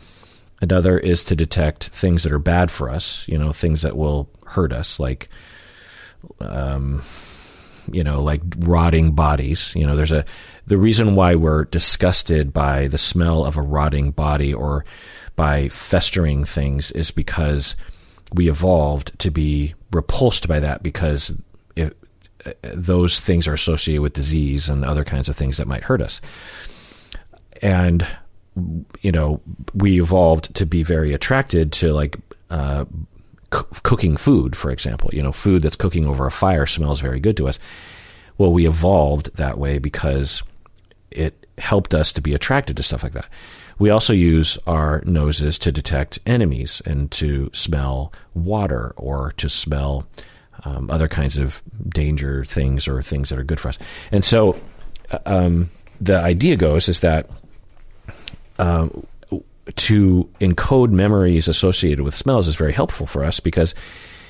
Another is to detect things that are bad for us you know things that will hurt us like um, you know, like rotting bodies. You know, there's a the reason why we're disgusted by the smell of a rotting body or by festering things is because we evolved to be repulsed by that because it, those things are associated with disease and other kinds of things that might hurt us. And you know, we evolved to be very attracted to like uh, cooking food, for example. You know, food that's cooking over a fire smells very good to us. Well, we evolved that way because it helped us to be attracted to stuff like that. We also use our noses to detect enemies and to smell water or to smell um, other kinds of danger things or things that are good for us. And so uh, um, the idea goes is that um, to encode memories associated with smells is very helpful for us because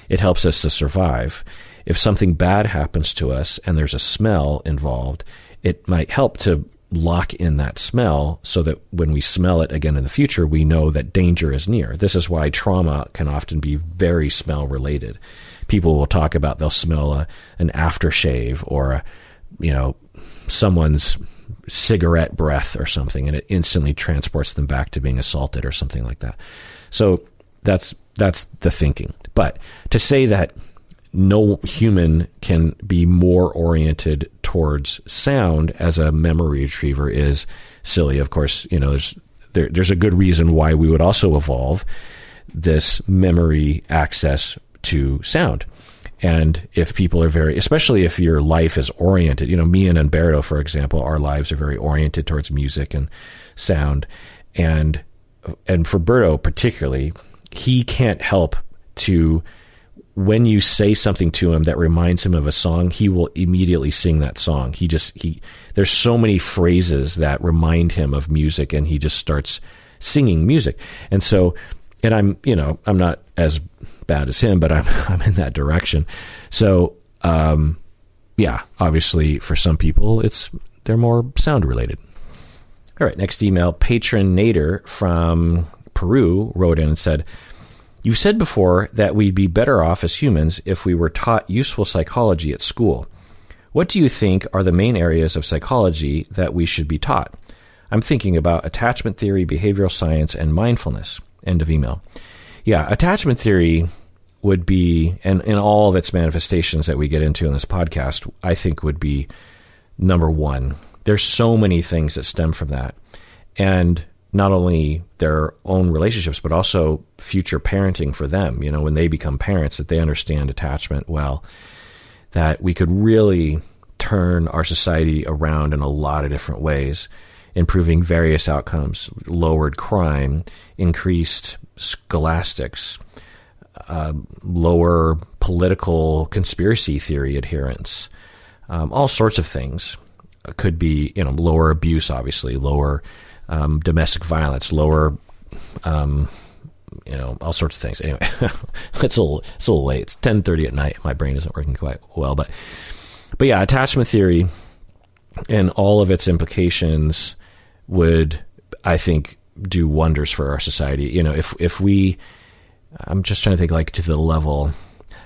it helps us to survive. If something bad happens to us and there's a smell involved, it might help to lock in that smell so that when we smell it again in the future, we know that danger is near. This is why trauma can often be very smell related. People will talk about they'll smell a, an aftershave or a, you know, someone's cigarette breath or something, and it instantly transports them back to being assaulted or something like that. So that's that's the thinking. But to say that no human can be more oriented towards sound as a memory retriever is silly. Of course, you know there's there, there's a good reason why we would also evolve this memory access to sound. And if people are very, especially if your life is oriented, you know, me and Umberto, for example, our lives are very oriented towards music and sound. And, and for Berto particularly, he can't help to when you say something to him that reminds him of a song, he will immediately sing that song. He just he there's so many phrases that remind him of music and he just starts singing music. And so and I'm, you know, I'm not as bad as him, but I'm [laughs] I'm in that direction. So, um yeah, obviously for some people it's they're more sound related. All right, next email, patron Nader from Peru wrote in and said, You've said before that we'd be better off as humans if we were taught useful psychology at school. What do you think are the main areas of psychology that we should be taught? I'm thinking about attachment theory, behavioral science, and mindfulness. End of email. Yeah, attachment theory would be, and in all of its manifestations that we get into in this podcast, I think would be number one. There's so many things that stem from that. And not only their own relationships, but also future parenting for them. You know, when they become parents, that they understand attachment well, that we could really turn our society around in a lot of different ways, improving various outcomes, lowered crime, increased scholastics, uh, lower political conspiracy theory adherence, um, all sorts of things. Could be, you know, lower abuse, obviously, lower um, domestic violence, lower, um, you know, all sorts of things. Anyway, [laughs] it's a little, it's a little late. It's ten thirty at night. My brain isn't working quite well, but but yeah, attachment theory and all of its implications would, I think, do wonders for our society. You know, if if we, I'm just trying to think like to the level.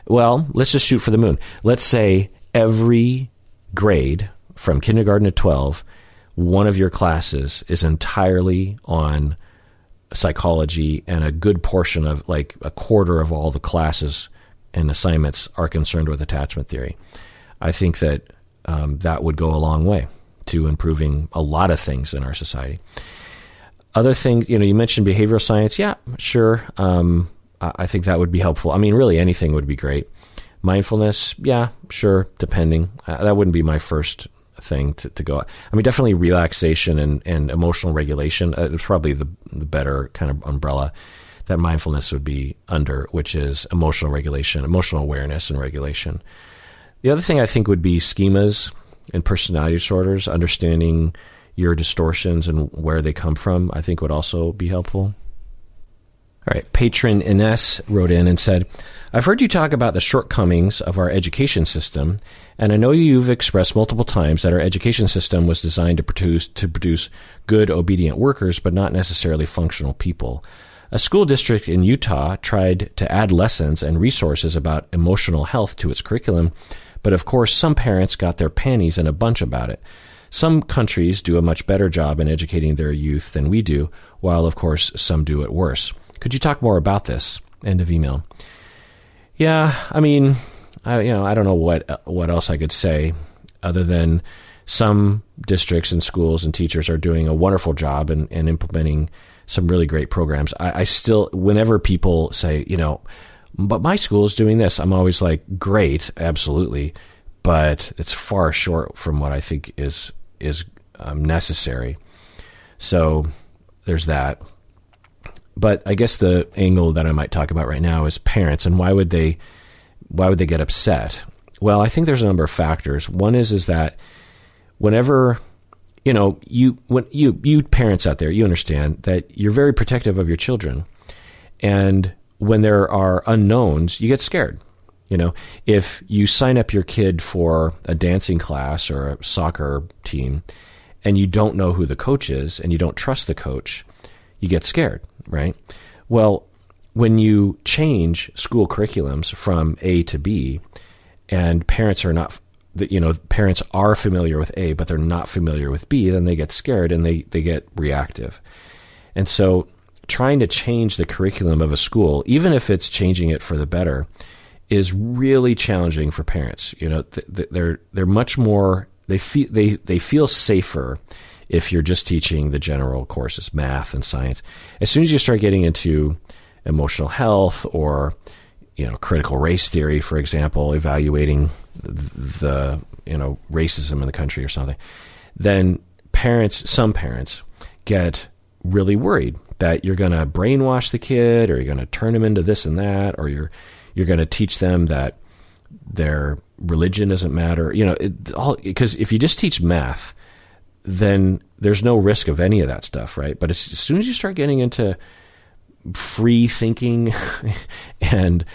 Well, let's just shoot for the moon. Let's say every grade from kindergarten to 12 one of your classes is entirely on psychology and a good portion of like a quarter of all the classes and assignments are concerned with attachment theory. I think that um, that would go a long way to improving a lot of things in our society. Other things, you know, you mentioned behavioral science. Yeah, sure. Um, I think that would be helpful. I mean, really, anything would be great. Mindfulness, yeah, sure, depending. Uh, that wouldn't be my first thing to, to go. I mean, definitely relaxation and, and emotional regulation. Uh, it's probably the, the better kind of umbrella that mindfulness would be under, which is emotional regulation, emotional awareness and regulation. The other thing I think would be schemas and personality disorders, understanding your distortions and where they come from, I think would also be helpful. All right, patron Ines wrote in and said, I've heard you talk about the shortcomings of our education system, and I know you've expressed multiple times that our education system was designed to produce to produce good, obedient workers, but not necessarily functional people. A school district in Utah tried to add lessons and resources about emotional health to its curriculum, but of course some parents got their panties in a bunch about it. Some countries do a much better job in educating their youth than we do, while of course some do it worse. Could you talk more about this? End of email. Yeah, I mean, I, you know, I don't know what what else I could say other than some districts and schools and teachers are doing a wonderful job and, and implementing some really great programs. I, I still, whenever people say, you know, but my school is doing this, I'm always like, great, absolutely, but it's far short from what I think is is um, necessary. So there's that. But I guess the angle that I might talk about right now is parents and why would they why would they get upset? Well, I think there's a number of factors. One is is that whenever you know you when you you parents out there, you understand that you're very protective of your children, and when there are unknowns, you get scared. You know, if you sign up your kid for a dancing class or a soccer team, and you don't know who the coach is and you don't trust the coach, you get scared, right? Well, when you change school curriculums from A to B, and parents are not you know parents are familiar with A but they're not familiar with B, then they get scared and they they get reactive. And so trying to change the curriculum of a school, even if it's changing it for the better, is really challenging for parents. You know, they're they're much more they feel they they feel safer if you're just teaching the general courses, math and science. As soon as you start getting into emotional health or you know critical race theory, for example, evaluating the you know racism in the country or something, then parents, some parents, get really worried that you're going to brainwash the kid or you're going to turn them into this and that or you're you're going to teach them that their religion doesn't matter. You know it, all because if you just teach math then there's no risk of any of that stuff right? But as, as soon as you start getting into free thinking [laughs] and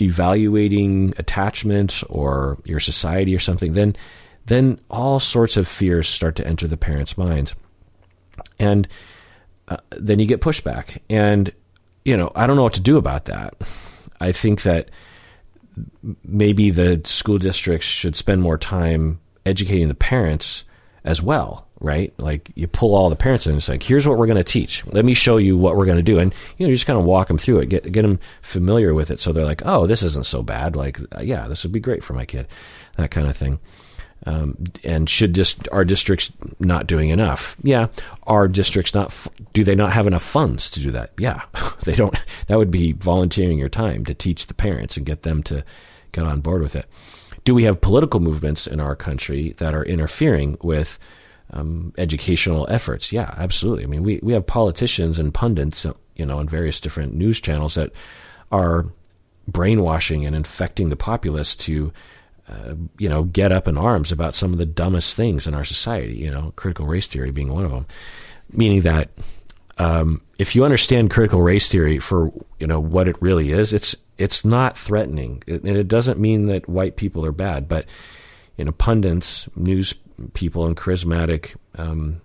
evaluating attachment or your society or something, then then all sorts of fears start to enter the parents' minds, and uh, then you get pushback. And you know, I don't know what to do about that. I think that maybe the school districts should spend more time educating the parents as well right? Like you pull all the parents in and it's like, here's what we're going to teach. Let me show you what we're going to do. And, you know, you just kind of walk them through it, get, get them familiar with it. So they're like, oh, this isn't so bad. Like, uh, yeah, this would be great for my kid, that kind of thing. Um, and should just our districts not doing enough? Yeah, our districts not do they not have enough funds to do that? Yeah, [laughs] they don't. That would be volunteering your time to teach the parents and get them to get on board with it. Do we have political movements in our country that are interfering with um, educational efforts. Yeah, absolutely. I mean, we, we have politicians and pundits, you know, on various different news channels that are brainwashing and infecting the populace to, uh, you know, get up in arms about some of the dumbest things in our society. You know, critical race theory being one of them, meaning that um, if you understand critical race theory for you know what it really is, it's it's not threatening, it, and it doesn't mean that white people are bad, but you know, pundits, news people and charismatic um,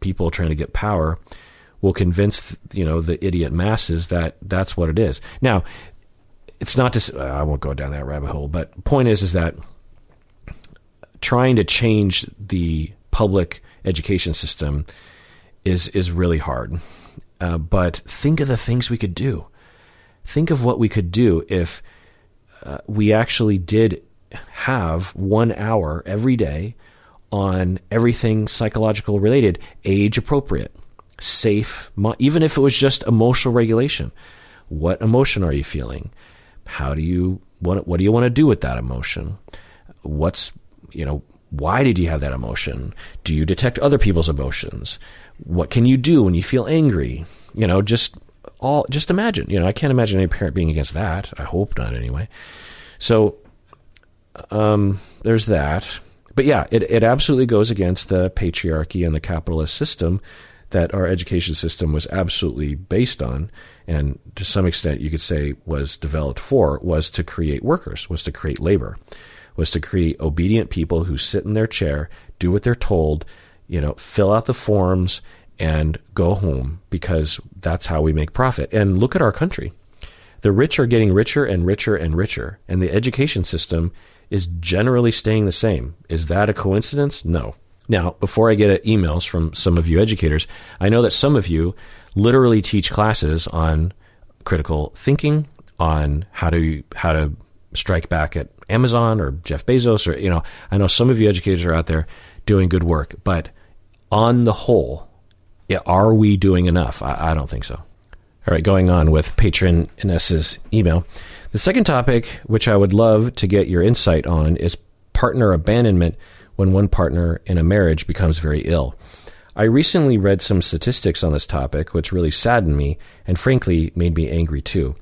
people trying to get power will convince you know the idiot masses that that's what it is. Now, it's not to. I won't go down that rabbit hole, but point is is that trying to change the public education system is is really hard. Uh, but think of the things we could do. Think of what we could do if uh, we actually did have one hour every day on everything psychological related, age appropriate, safe, even if it was just emotional regulation. What emotion are you feeling? How do you what what do you want to do with that emotion? What's you know why did you have that emotion? Do you detect other people's emotions? What can you do when you feel angry? You know, just all just imagine. You know, I can't imagine any parent being against that. I hope not anyway. So um, there's that but yeah, it, it absolutely goes against the patriarchy and the capitalist system that our education system was absolutely based on, and to some extent, you could say was developed for, was to create workers, was to create labor, was to create obedient people who sit in their chair, do what they're told, you know, fill out the forms, and go home because that's how we make profit. And look at our country. The rich are getting richer and richer and richer, and the education system is generally staying the same. Is that a coincidence? No. Now, before I get emails from some of you educators, I know that some of you literally teach classes on critical thinking, on how to how to strike back at Amazon or Jeff Bezos or you know, I know some of you educators are out there doing good work, but on the whole, are we doing enough? I, I don't think so. All right, going on with patron Ines's email. The second topic, which I would love to get your insight on, is partner abandonment when one partner in a marriage becomes very ill. I recently read some statistics on this topic, which really saddened me and frankly made me angry too.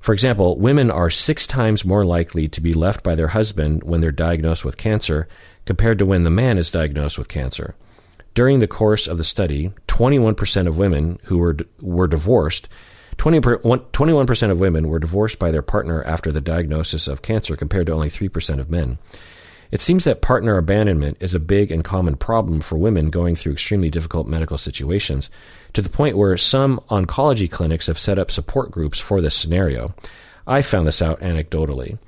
For example, women are six times more likely to be left by their husband when they're diagnosed with cancer compared to when the man is diagnosed with cancer. During the course of the study, 21% of women who were, were divorced 20 21% of women were divorced by their partner after the diagnosis of cancer compared to only 3% of men. It seems that partner abandonment is a big and common problem for women going through extremely difficult medical situations, to the point where some oncology clinics have set up support groups for this scenario. I found this out anecdotally.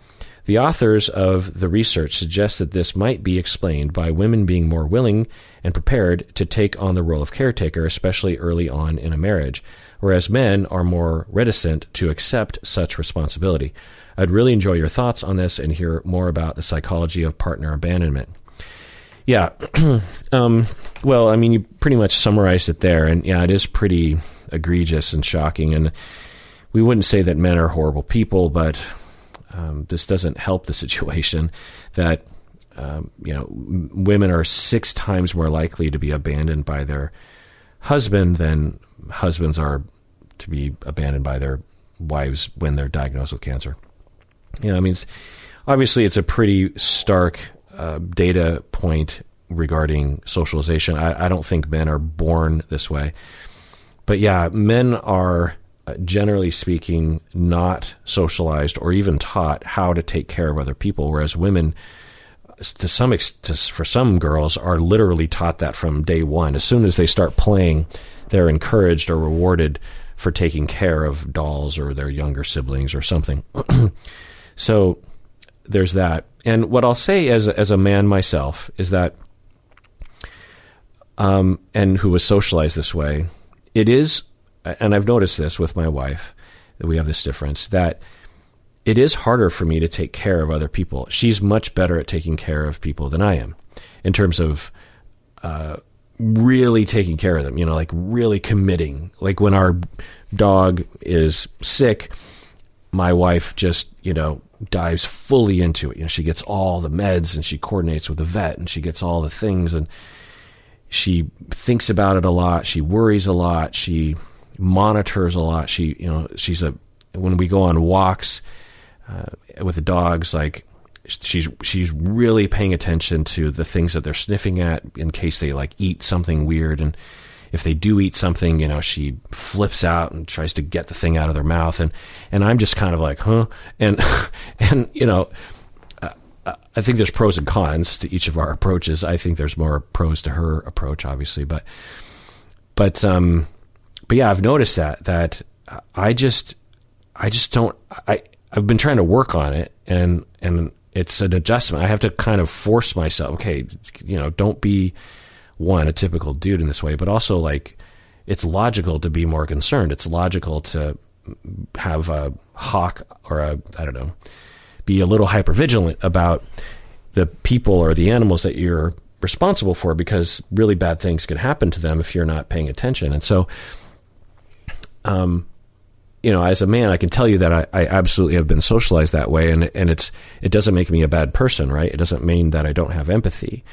The authors of the research suggest that this might be explained by women being more willing and prepared to take on the role of caretaker, especially early on in a marriage, whereas men are more reticent to accept such responsibility. I'd really enjoy your thoughts on this and hear more about the psychology of partner abandonment. Yeah. [clears throat] um, well, I mean, you pretty much summarized it there. And yeah, it is pretty egregious and shocking. And we wouldn't say that men are horrible people, but um, this doesn't help the [laughs] situation that, um, you know, women are six times more likely to be abandoned by their husband than husbands are to be abandoned by their wives when they're diagnosed with cancer. You know, I mean, it's, obviously, it's a pretty stark uh, data point regarding socialization. I, I, don't think men are born this way, but yeah, men are uh, generally speaking not socialized or even taught how to take care of other people, whereas women. To some extent, for some girls, are literally taught that from day one. As soon as they start playing, they're encouraged or rewarded for taking care of dolls or their younger siblings or something. [clears throat] So there's that. And what I'll say as as a man myself is that, um, and who was socialized this way, it is, and I've noticed this with my wife that we have this difference that it is harder for me to take care of other people. She's much better at taking care of people than I am in terms of uh, really taking care of them, you know, like really committing. Like when our dog is sick, my wife just, you know, dives fully into it. You know, she gets all the meds and she coordinates with the vet and she gets all the things and she thinks about it a lot. She worries a lot. She monitors a lot. She, you know, she's a when we go on walks uh, with the dogs, like she's she's really paying attention to the things that they're sniffing at in case they like eat something weird and if they do eat something, you know, she flips out and tries to get the thing out of their mouth, and and I'm just kind of like, huh, and [laughs] and you know. I think there's pros and cons to each of our approaches. I think there's more pros to her approach, obviously, but but um, but yeah, I've noticed that that I just I just don't I I've been trying to work on it, and and it's an adjustment. I have to kind of force myself. Okay, you know, don't be one a typical dude in this way, but also like it's logical to be more concerned. It's logical to have a hawk or a I don't know, be a little hyper vigilant about the people or the animals that you're responsible for because really bad things can happen to them if you're not paying attention. And so, um, you know, as a man, I can tell you that I, I absolutely have been socialized that way, and and it's it doesn't make me a bad person, right? It doesn't mean that I don't have empathy.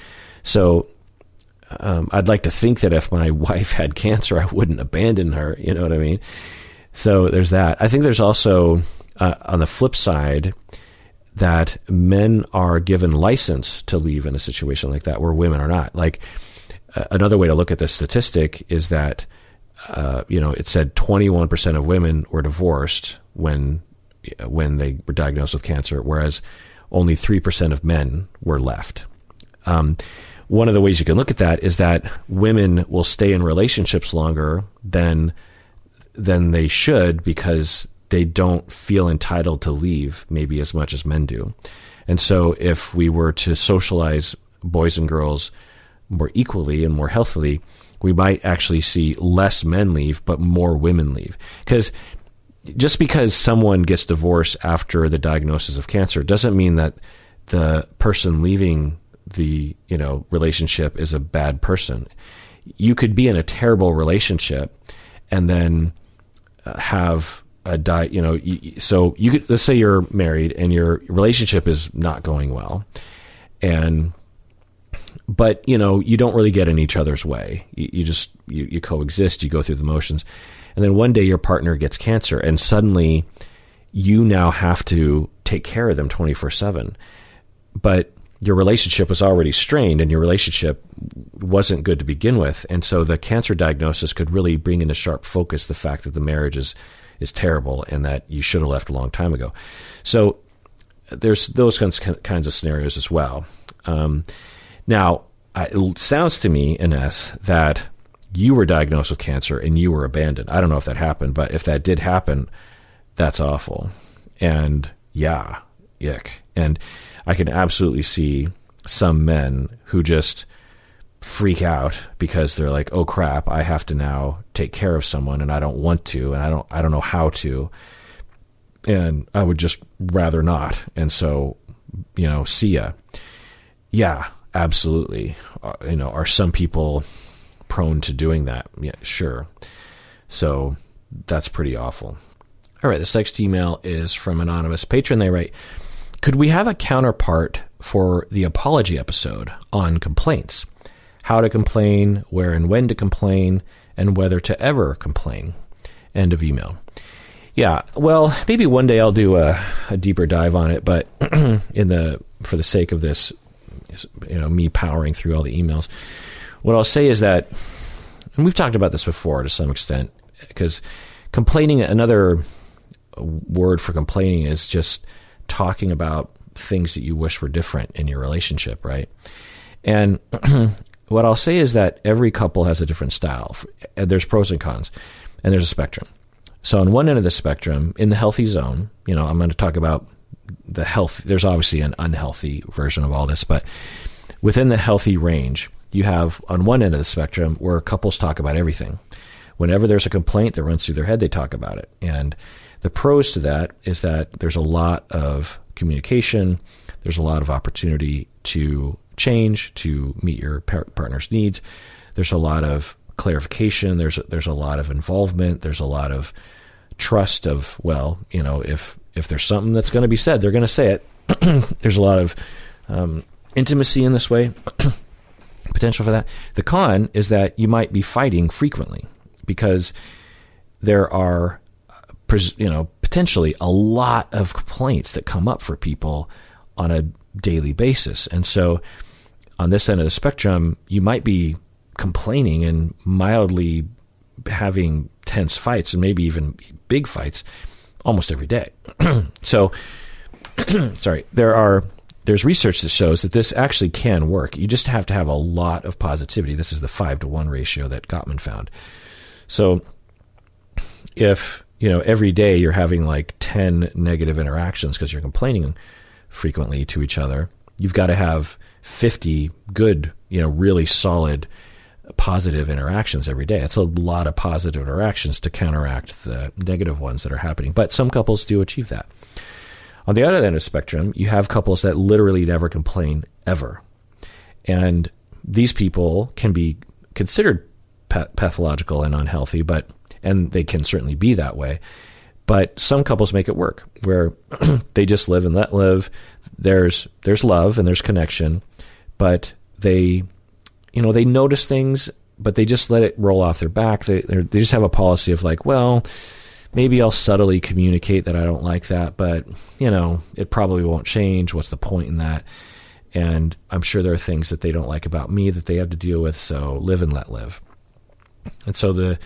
So um, I'd like to think that if my [laughs] wife had cancer, I wouldn't abandon her. You know what I mean? So there's that. I think there's also uh, on the flip side that men are given license to leave in a situation like that, where women are not. Like uh, another way to look at this statistic is that uh, you know it said 21% of women were divorced when when they were diagnosed with cancer, whereas only 3% of men were left. Um, one of the ways you can look at that is that women will stay in relationships longer than than they should because they don't feel entitled to leave maybe as much as men do. And so if we were to socialize boys and girls more equally and more healthily, we might actually see less men leave but more women leave. Because just because someone gets divorced after the diagnosis of cancer doesn't mean that the person leaving the you know relationship is a bad person. You could be in a terrible relationship and then uh, have a die. You know, so you could let's say you're married and your relationship is not going well, and but you know you don't really get in each other's way. You, you just you, you coexist. You go through the motions, and then one day your partner gets cancer, and suddenly you now have to take care of them twenty four seven. But your relationship was already strained, and your relationship wasn't good to begin with, and so the cancer diagnosis could really bring into sharp focus the fact that the marriage is is terrible and that you should have left a long time ago. So there's those kinds of scenarios as well. Um, now, it sounds to me, Ines, that you were diagnosed with cancer and you were abandoned. I don't know if that happened, but if that did happen, that's awful. And yeah, ick. And I can absolutely see some men who just freak out because they're like, "Oh crap, I have to now take care of someone and I don't want to and I don't I don't know how to." And I would just rather not. And so, you know, see ya. Yeah, absolutely. Uh, you know, are some people prone to doing that? Yeah, sure. So that's pretty awful. All right, this next email is from anonymous patron. They write, "Could we have a counterpart for the apology episode on complaints? How to complain, where and when to complain, and whether to ever complain." End of email. Yeah, well, maybe one day I'll do a, a deeper dive on it, but [clears throat] in the for the sake of this you know me powering through all the emails. What I'll say is that, and we've talked about this before to some extent, because complaining. Another word for complaining is just talking about things that you wish were different in your relationship, right? And [clears throat] what I'll say is that every couple has a different style. There's pros and cons, and there's a spectrum. So on one end of the spectrum, in the healthy zone, you know, I'm going to talk about the health. There's obviously an unhealthy version of all this, but within the healthy range, you have on one end of the spectrum where couples talk about everything. Whenever there's a complaint that runs through their head, they talk about it. And the pros to that is that there's a lot of communication, there's a lot of opportunity to change, to meet your par- partner's needs. There's a lot of clarification. There's there's a lot of involvement. There's a lot of trust of well, you know, if if there's something that's going to be said, they're going to say it. [clears throat] there's a lot of um, intimacy in this way, [clears throat] potential for that. The con is that you might be fighting frequently because there are, you know, potentially a lot of complaints that come up for people on a daily basis. And so on this end of the spectrum, you might be complaining and mildly having tense fights and maybe even big fights almost every day. [clears throat] so, [clears throat] sorry, there are there's research that shows that this actually can work. You just have to have a lot of positivity. This is the five to one ratio that Gottman found. So, if you know every day you're having like ten negative interactions because you're complaining frequently to each other, you've got to have fifty good, you know, really solid positive interactions every day. It's a lot of positive interactions to counteract the negative ones that are happening. But some couples do achieve that. On the other end of the spectrum, you have couples that literally never complain ever. And these people can be considered pathological and unhealthy, but and they can certainly be that way. But some couples make it work where [clears throat] they just live and let live. There's there's love and there's connection, but they you know, they notice things, but they just let it roll off their back. They they just have a policy of like, well, maybe I'll subtly communicate that I don't like that, but you know, it probably won't change. What's the point in that? And I'm sure there are things that they don't like about me that they have to deal with. So live and let live. And so the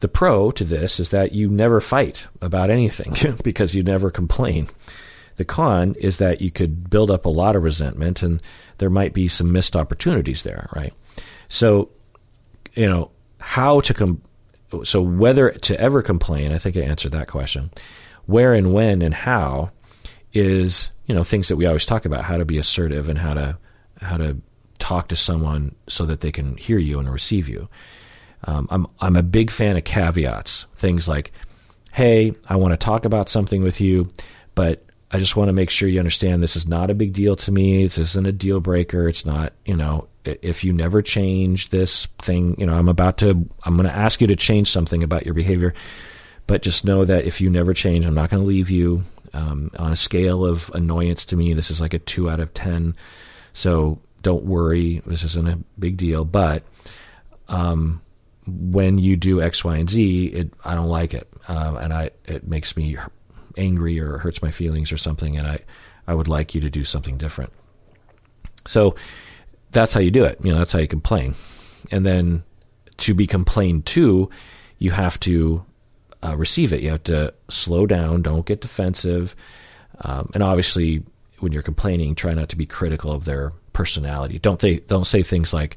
the pro to this is that you never fight about anything [laughs] because you never complain. The con is that you could build up a lot of resentment and there might be some missed opportunities there, right? So, you know, how to come, so whether to ever complain, I think I answered that question. Where and when and how is, you know, things that we always talk about, how to be assertive and how to, how to talk to someone so that they can hear you and receive you. Um, I'm, I'm a big fan of caveats, things like, hey, I want to talk about something with you, but I just want to make sure you understand this is not a big deal to me. This isn't a deal breaker. It's not, you know, if you never change this thing, you know, I'm about to, I'm going to ask you to change something about your behavior. But just know that if you never change, I'm not going to leave you. Um, on a scale of annoyance to me, this is like a two out of 10. So don't worry, this isn't a big deal. But um, when you do X, Y, and Z, it I don't like it, um, and I it makes me angry or hurts my feelings or something, and I I would like you to do something different. So that's how you do it. You know, that's how you complain, and then to be complained to, you have to uh, receive it. You have to slow down. Don't get defensive, um, and obviously, when you're complaining, try not to be critical of their personality. Don't they? Don't say things like,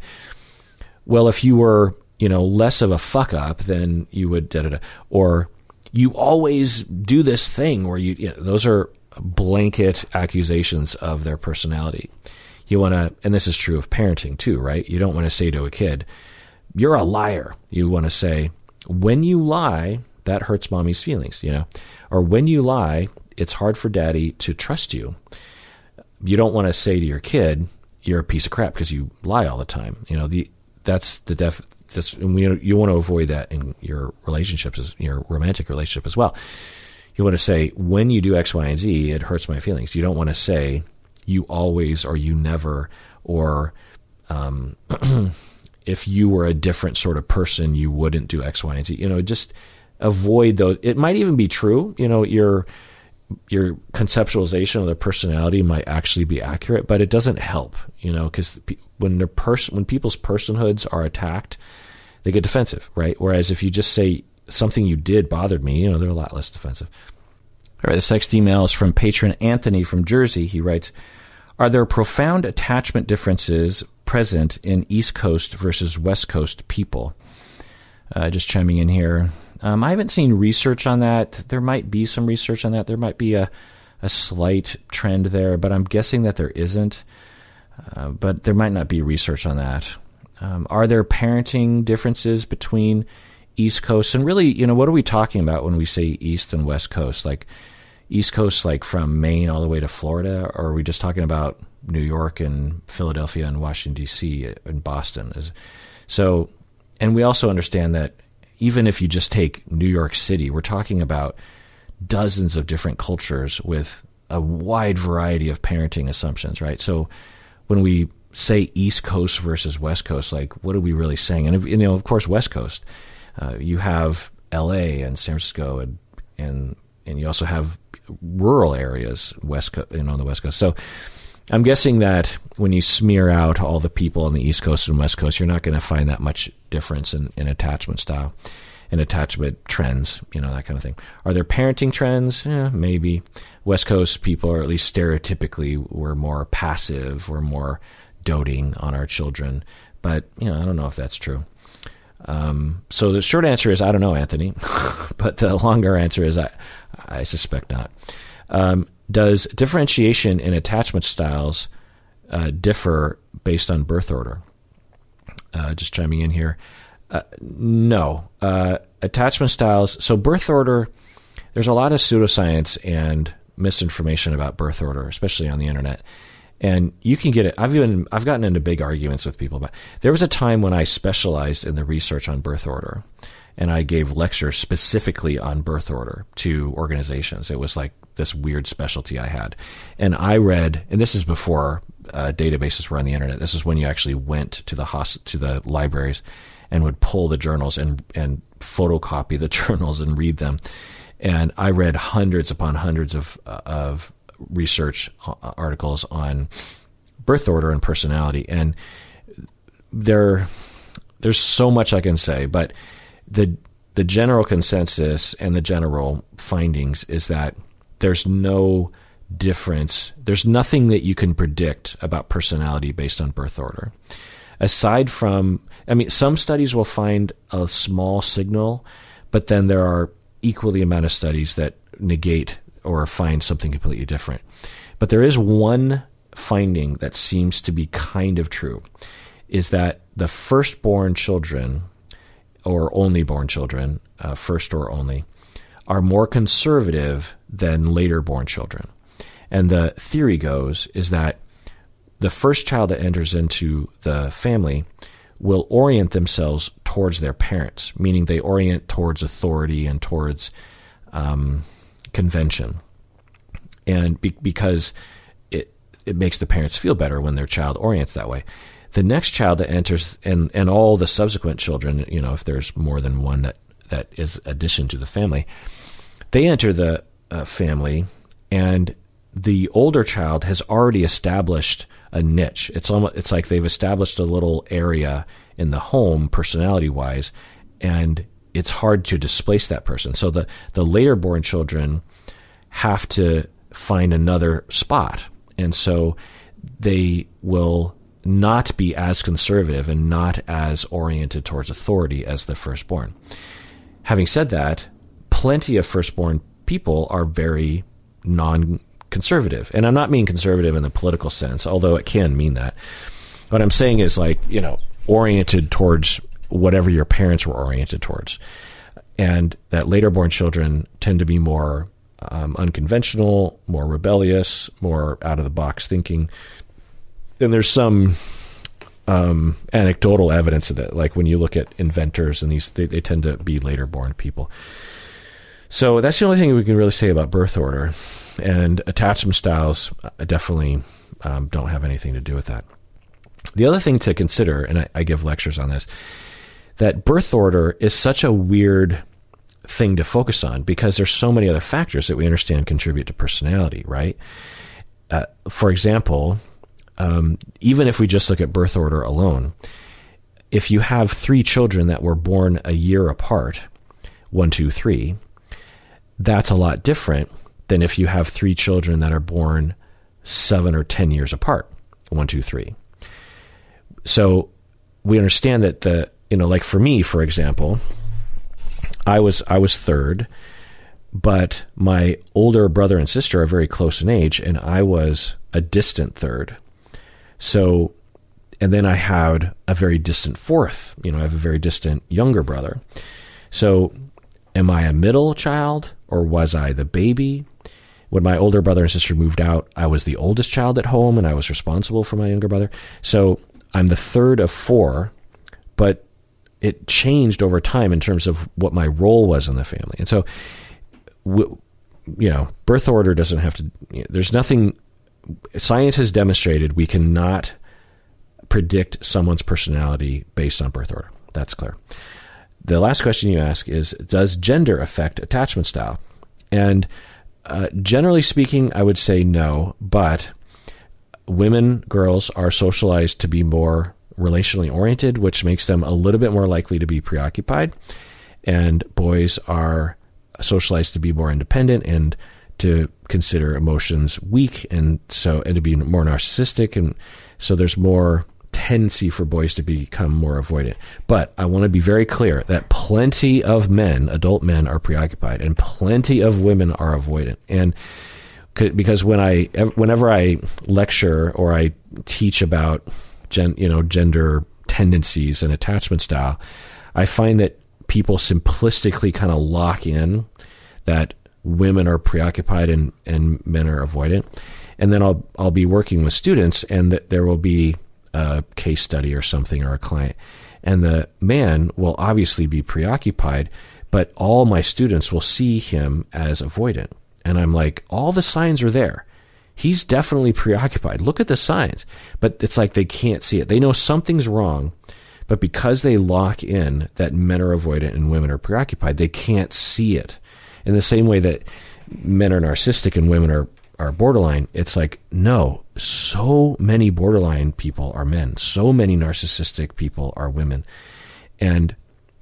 "Well, if you were, you know, less of a fuck up, than you would," da da da, or "You always do this thing where you." you know, those are blanket accusations of their personality. You want to, and this is true of parenting too, right? You don't want to say to a kid, "You're a liar." You want to say, "When you lie, that hurts mommy's feelings," you know, or when you lie, it's hard for daddy to trust you. You don't want to say to your kid, you're a piece of crap because you lie all the time. You know, the that's the def. This, and we, you want to avoid that in your relationships, in your romantic relationship as well. You want to say when you do X, Y, and Z, it hurts my feelings. You don't want to say you always or you never or um, [clears throat] if you were a different sort of person, you wouldn't do X, Y, and Z. You know, just avoid those. It might even be true. You know, you're your conceptualization of their personality might actually be accurate, but it doesn't help, you know, because when their person when people's personhoods are attacked, they get defensive, right? Whereas if you just say something you did bothered me, you know, they're a lot less defensive. All right, this next email is from patron Anthony from Jersey. He writes, "Are there profound attachment differences present in East Coast versus West Coast people?" Uh, just chiming in here. Um, I haven't seen research on that. There might be some research on that. There might be a, a slight trend there, but I'm guessing that there isn't. Uh, but there might not be research on that. Um, are there parenting differences between East Coast and really, you know, what are we talking about when we say East and West Coast? Like East Coast, like from Maine all the way to Florida, or are we just talking about New York and Philadelphia and Washington D.C. and Boston? So, and we also understand that even if you just take New York City, we're talking about dozens of different cultures with a wide variety of parenting assumptions, right? So when we say East Coast versus West Coast, like what are we really saying? And you know, of course, West Coast, uh, you have L.A. and San Francisco, and and and you also have rural areas west, Co- on the West Coast. So I'm guessing that when you smear out all the people on the East Coast and West Coast, you're not going to find that much difference in, in attachment style and attachment trends, you know, that kind of thing. Are there parenting trends? Yeah, maybe. West Coast people, or at least stereotypically, were more passive, were more doting on our children. But, you know, I don't know if that's true. Um, so the short answer is I don't know, Anthony. [laughs] but the longer answer is I, I suspect not. Um, does differentiation in attachment styles uh, differ based on birth order? Uh, just chiming in here. Uh, no. Uh, attachment styles. So, birth order, there's a lot of pseudoscience and misinformation about birth order, especially on the internet. And you can get it. I've even I've gotten into big arguments with people about. There was a time when I specialized in the research on birth order, and I gave lectures specifically on birth order to organizations. It was like this weird specialty I had. And I read, and this is before uh, databases were on the internet. This is when you actually went to the host- to the libraries and would pull the journals and and photocopy the [laughs] journals and read them. And I read hundreds upon hundreds of uh, of research uh, articles on birth order and personality, and there there's so much I can say, but the the general consensus and the general findings is that there's no difference. There's nothing that you can predict about personality based on birth order. Aside from, I mean, some studies will find a small signal, but then there are equally amount of studies that negate or find something completely different. But there is one finding that seems to be kind of true is that the firstborn children or only born children, uh, first or only, are more conservative than later born children. And the theory goes is that the first child that enters into the family will orient themselves towards their parents, meaning they orient towards authority and towards um, convention. And be- because it, it makes the parents feel better when their child orients that way. The next child that enters, and, and all the subsequent children, you know, if there's more than one that, that is addition to the family, they enter the uh, family, and the older child has already established a niche. It's almost it's like they've established a little area in the home, personality wise, and it's hard to displace that person. So the the later born children have to find another spot, and so they will not be as conservative and not as oriented towards authority as the firstborn. Having said that, plenty of firstborn people are very non conservative. And I'm not mean conservative in the political sense, although it can mean that. What I'm saying is like, you know, oriented towards whatever your parents were oriented towards. And that later born children tend to be more um, unconventional, more rebellious, more out of the box thinking. And there's some um, anecdotal evidence of that. Like when you look at inventors and these, they, they tend to be later born people. So that's the only thing we can really say about birth order. And attachment styles uh, definitely um, don't have anything to do with that. The other thing to consider, and I, I give lectures on this, that birth order is such a weird thing to focus on because there's so many other factors that we understand contribute to personality, right? Uh, for example, um, even if we just look at birth order alone, if you have three children that were born a year apart, one, two, three, that's a lot different than if you have three children that are born seven or ten years apart. One, two, three. So we understand that the you know, like for me, for example, I was I was third, but my older brother and sister are very close in age, and I was a distant third. So, and then I had a very distant fourth. You know, I have a very distant younger brother. So, am I a middle child or was I the baby? When my older brother and sister moved out, I was the oldest child at home and I was responsible for my younger brother. So I'm the third of four, but it changed over time in terms of what my role was in the family. And so, you know, birth order doesn't have to, there's nothing, science has demonstrated we cannot predict someone's personality based on birth order. That's clear the last question you ask is Does gender affect attachment style? And uh, generally speaking, I would say no, but women, girls are socialized to be more relationally oriented, which makes them a little bit more likely to be preoccupied. And boys are socialized to be more independent and to consider emotions weak and so and to be more narcissistic and so there's more tendency for boys to become more avoidant. But I want to be very clear that plenty of men, adult men, are preoccupied, and plenty of women are avoidant. And because when I, whenever I lecture or I teach about, gen, you know, gender tendencies and attachment style, I find that people simplistically kind of lock in that women are preoccupied and, and men are avoidant. And then I'll I'll be working with students, and that there will be a case study or something or a client. And the man will obviously be preoccupied, but all my students will see him as avoidant. And I'm like, all the signs are there. He's definitely preoccupied. Look at the signs. But it's like they can't see it. They know something's wrong, but because they lock in that men are avoidant and women are preoccupied, they can't see it. In the same way that men are narcissistic and women are are borderline, it's like, no, so many borderline people are men. So many narcissistic people are women. And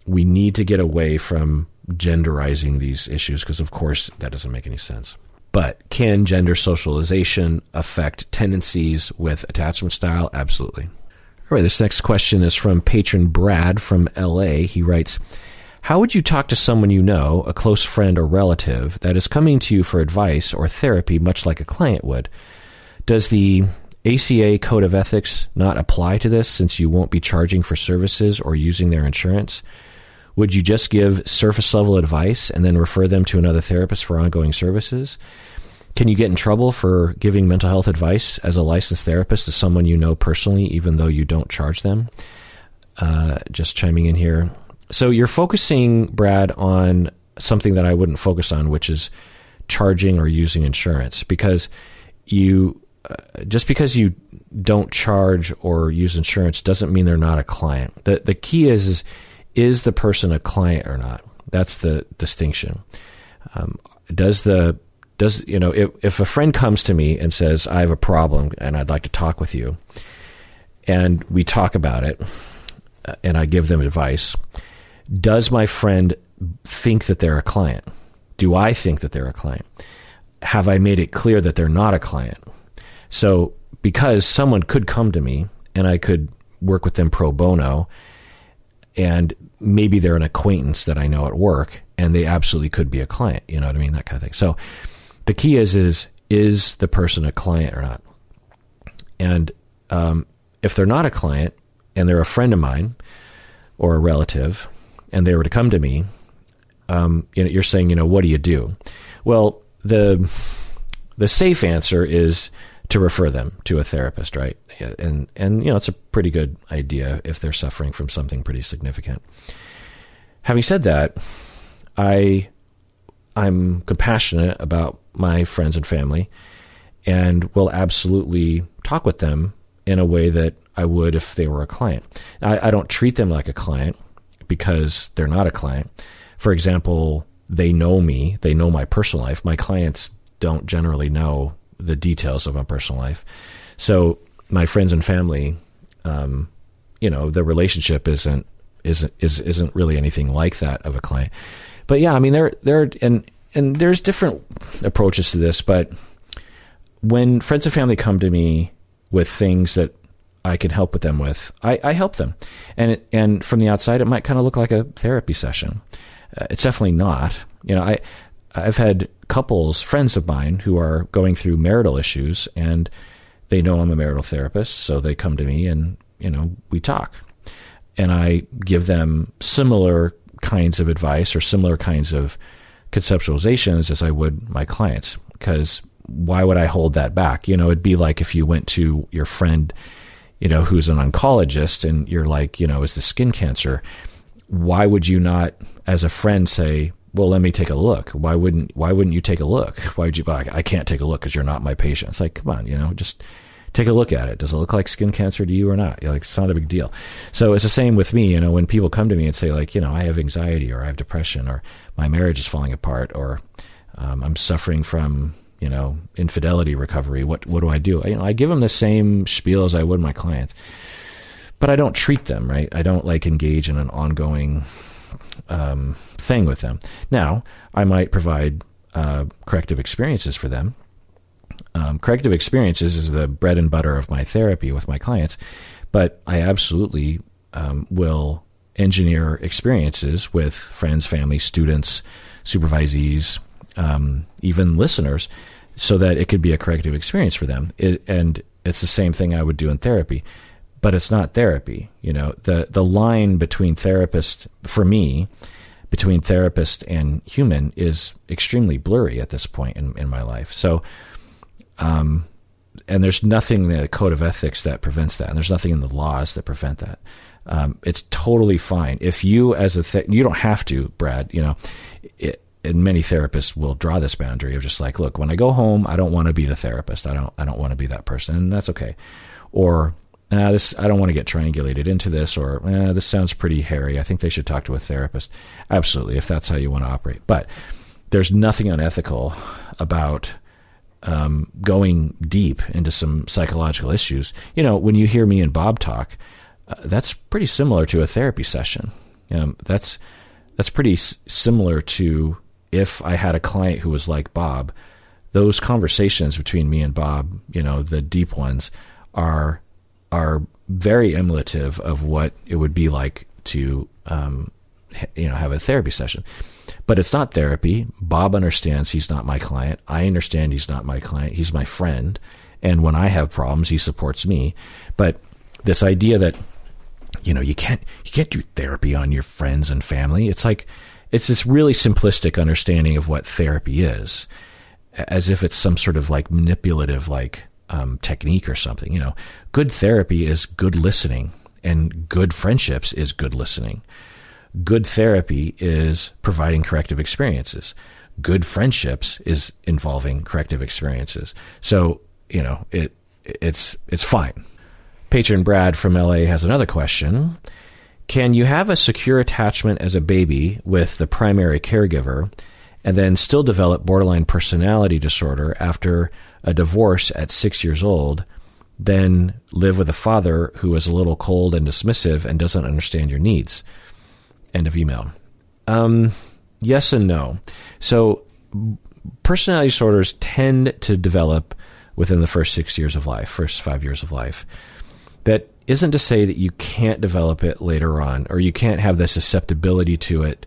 we need to get away from genderizing these issues because, of course, that doesn't make any sense. But can gender socialization affect tendencies with attachment style? Absolutely. All right, this next question is from patron Brad from LA. He writes, how would you talk to someone you know, a close friend or relative, that is coming to you for advice or therapy, much like a client would? Does the ACA Code of Ethics not apply to this since you won't be charging for services or using their insurance? Would you just give surface level advice and then refer them to another therapist for ongoing services? Can you get in trouble for giving mental health advice as a licensed therapist to someone you know personally, even though you don't charge them? Uh, just chiming in here. So you're focusing, Brad, on something that I wouldn't focus on, which is charging or using insurance, because you uh, just because you don't charge or use insurance doesn't mean they're not a client. The the key is is is the person a client or not? That's the distinction. Um, does the does you know if if a friend comes to me and says I have a problem and I'd like to talk with you, and we talk about it, uh, and I give them advice, does my friend think that they're a client? Do I think that they're a client? Have I made it clear that they're not a client? So because someone could come to me and I could work with them pro bono and maybe they're an acquaintance that I know at work and they absolutely could be a client, you know what I mean? That kind of thing. So the key is, is, is the person a client or not? And, um, if they're not a client and they're a friend of mine or a relative and they were to come to me, um, you know, you're saying, you know, what do you do? Well, the, the safe answer is to refer them to a therapist, right? And and you know it's a pretty good idea if they're suffering from something pretty significant. Having said that, I I'm compassionate about my friends and family, and will absolutely talk with them in a way that I would if they were a client. I, I don't treat them like a client because they're not a client. For example, they know me, they know my personal life. My clients don't generally know the details of my personal life. So my friends and family, um, you know, the relationship isn't isn't is isn't really anything like that of a client. But yeah, I mean there there and and there's different approaches to this, but when friends and family come to me with things that I can help with them with, I, I help them, and it, and from the outside, it might kind of look like a therapy session. Uh, it's definitely not. You know, I I've had couples, friends of mine, who are going through marital issues, and they know I'm a marital therapist, so they come to me and you know we talk, and I give them similar kinds of advice or similar kinds of conceptualizations as I would my clients. Because why would I hold that back? You know, it'd be like if you went to your friend, you know, who's an oncologist, and you're like, you know, is the skin cancer? Why would you not, as a friend, say, well, let me take a look. Why wouldn't Why wouldn't you take a look? Why would you? Like, I can't take a look because you're not my patient. It's like, come on, you know, just take a look at it. Does it look like skin cancer to you or not? You're like, it's not a big deal. So it's the same with me. You know, when people come to me and say like, you know, I have anxiety or I have depression or my marriage is falling apart or um, I'm suffering from you know infidelity recovery. What what do I do? I, you know, I give them the same spiel as I would my clients, but I don't treat them right. I don't like engage in an ongoing um, thing with them. Now, I might provide uh, corrective experiences for them. Um, corrective experiences is the bread and butter of my therapy with my clients, but I absolutely um, will engineer experiences with friends, family, students, supervisees, um, even listeners, so that it could be a corrective experience for them. It, and it's the same thing I would do in therapy but it's not therapy. You know, the the line between therapist for me, between therapist and human is extremely blurry at this point in, in my life. So um and there's nothing in the code of ethics that prevents that, and there's nothing in the laws that prevent that. Um, it's totally fine if you, as a th- you don't have to, Brad. You know, it, and many therapists will draw this boundary of just like, look, when I go home, I don't want to be the therapist. I don't, I don't want to be that person, and that's okay. Or uh, this I don't want to get triangulated into this, or uh, this sounds pretty hairy. I think they should talk to a therapist. Absolutely, if that's how you want to operate. But there's nothing unethical about um, going deep into some psychological issues. You know, when you hear me and Bob talk, uh, that's pretty similar to a therapy session. Um, that's that's pretty s- similar to if I had a client who was like Bob. Those conversations between me and Bob, you know, the deep ones, are are very emulative of what it would be like to um, you know have a therapy session. But it's not therapy. Bob understands he's not my client. I understand he's not my client. He's my friend. And when i have problems he supports me. But this idea that you know you can't you can't do therapy on your friends and family. It's like it's this really simplistic understanding of what therapy is as if it's some sort of like manipulative like um, technique or something. You know, good therapy is good listening, and good friendships is good listening. Good therapy is providing corrective experiences. Good friendships is involving corrective experiences. So you know, it it's it's fine. Patron Brad from LA has another question. Can you have a secure attachment as a baby with the primary caregiver and then still develop borderline personality disorder after a divorce at six years old, then live with a father who is a little cold and dismissive and doesn't understand your needs? End of email. Um, yes and no. So, personality disorders tend to develop within the first six years of life, first five years of life. That isn't to say that you can't develop it later on, or you can't have the susceptibility to it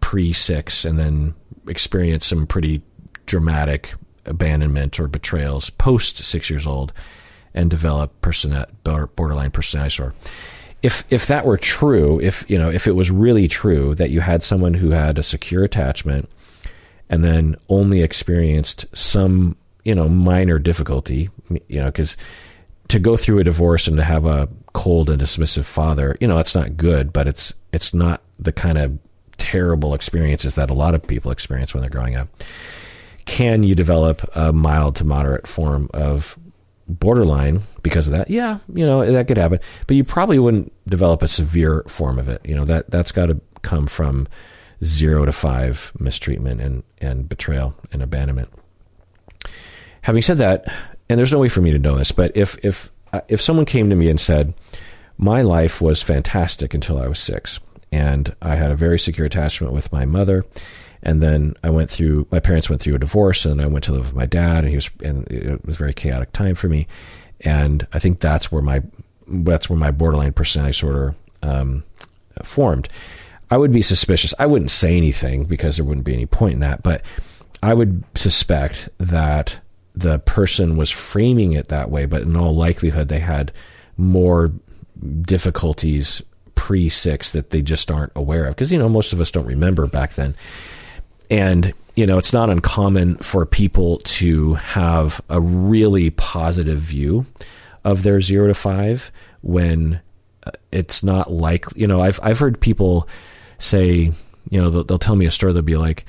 pre six and then experience some pretty dramatic abandonment or betrayals post six years old and develop person- borderline personality disorder. If if that were true, if you know, if it was really true that you had someone who had a secure attachment and then only experienced some you know minor difficulty, you know, because to go through a divorce and to have a cold and dismissive father, you know, it's not good, but it's it's not the kind of terrible experiences that a lot of people experience when they're growing up. Can you develop a mild to moderate form of borderline because of that? Yeah, you know, that could happen. But you probably wouldn't develop a severe form of it. You know, that that's got to come from zero to five mistreatment and, and betrayal and abandonment. Having said that, and there's no way for me to know this, but if if uh, if someone came to me and said, "My life was fantastic until I was six, and I had a very secure attachment with my mother." And then I went through. My parents went through a divorce, and I went to live with my dad, and he was, and it was a very chaotic time for me. And I think that's where my that's where my borderline personality disorder um, formed. I would be suspicious. I wouldn't say anything because there wouldn't be any point in that, but I would suspect that the person was framing it that way, but in all likelihood, they had more difficulties pre six that they just aren't aware of. Because, you know, most of us don't remember back then. And, you know, it's not uncommon for people to have a really positive view of their zero to five when uh, it's not like, you know, I've, I've heard people say, you know, they'll, they'll tell me a story, they'll be like,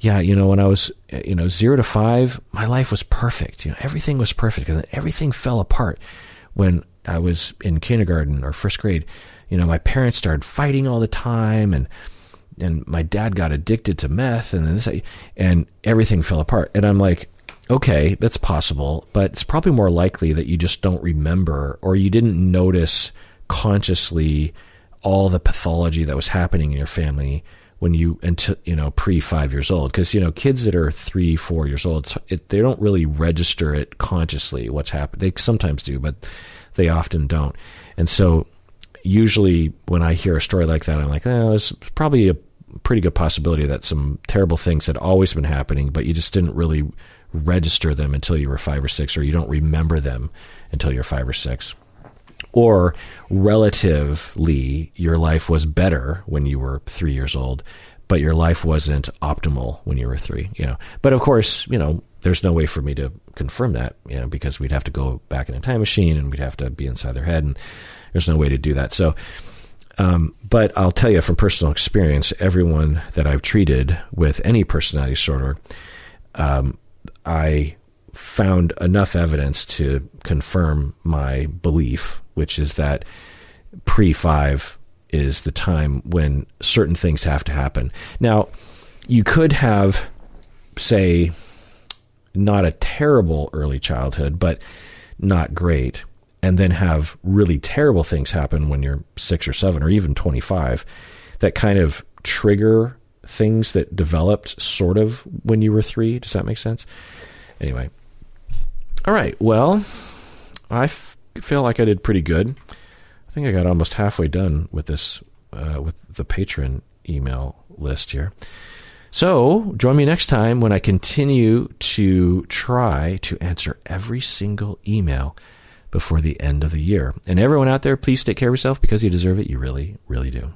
yeah, you know, when I was, you know, zero to five, my life was perfect. You know, everything was perfect, and then everything fell apart when I was in kindergarten or first grade. You know, my parents started fighting all the time, and and my dad got addicted to meth, and this, and everything fell apart. And I'm like, okay, that's possible, but it's probably more likely that you just don't remember or you didn't notice consciously all the pathology that was happening in your family when you until you know pre five years old. Because you know kids that are three four years old it, they don't really register it consciously what's happened. They sometimes do but they often don't. And so usually when i hear a story like that i'm like oh there's probably a pretty good possibility that some terrible things had always been happening but you just didn't really register them until you were five or six or you don't remember them until you're five or six or relatively your life was better when you were three years old, but your life wasn't optimal when you were three, you know. But of course, you know, there's no way for me to confirm that, you know, because we'd have to go back in a time machine and we'd have to be inside their head, and there's no way to do that. So, um, but I'll tell you from personal experience, everyone that I've treated with any personality disorder, um, I found enough evidence to confirm my belief which is that pre five is the time when certain things have to happen. Now, you could have, say, not a terrible early childhood, but not great, and then have really terrible things happen when you're six or seven or even 25 that kind of trigger things that developed sort of when you were three. Does that make sense? Anyway. All right. Well, I feel like I did pretty good. I think I got almost halfway done with this, uh, with the patron email list here. So join me next time when I continue to try to answer every single email before the end of the year. And everyone out there, please take care of yourself because you deserve it. You really, really do.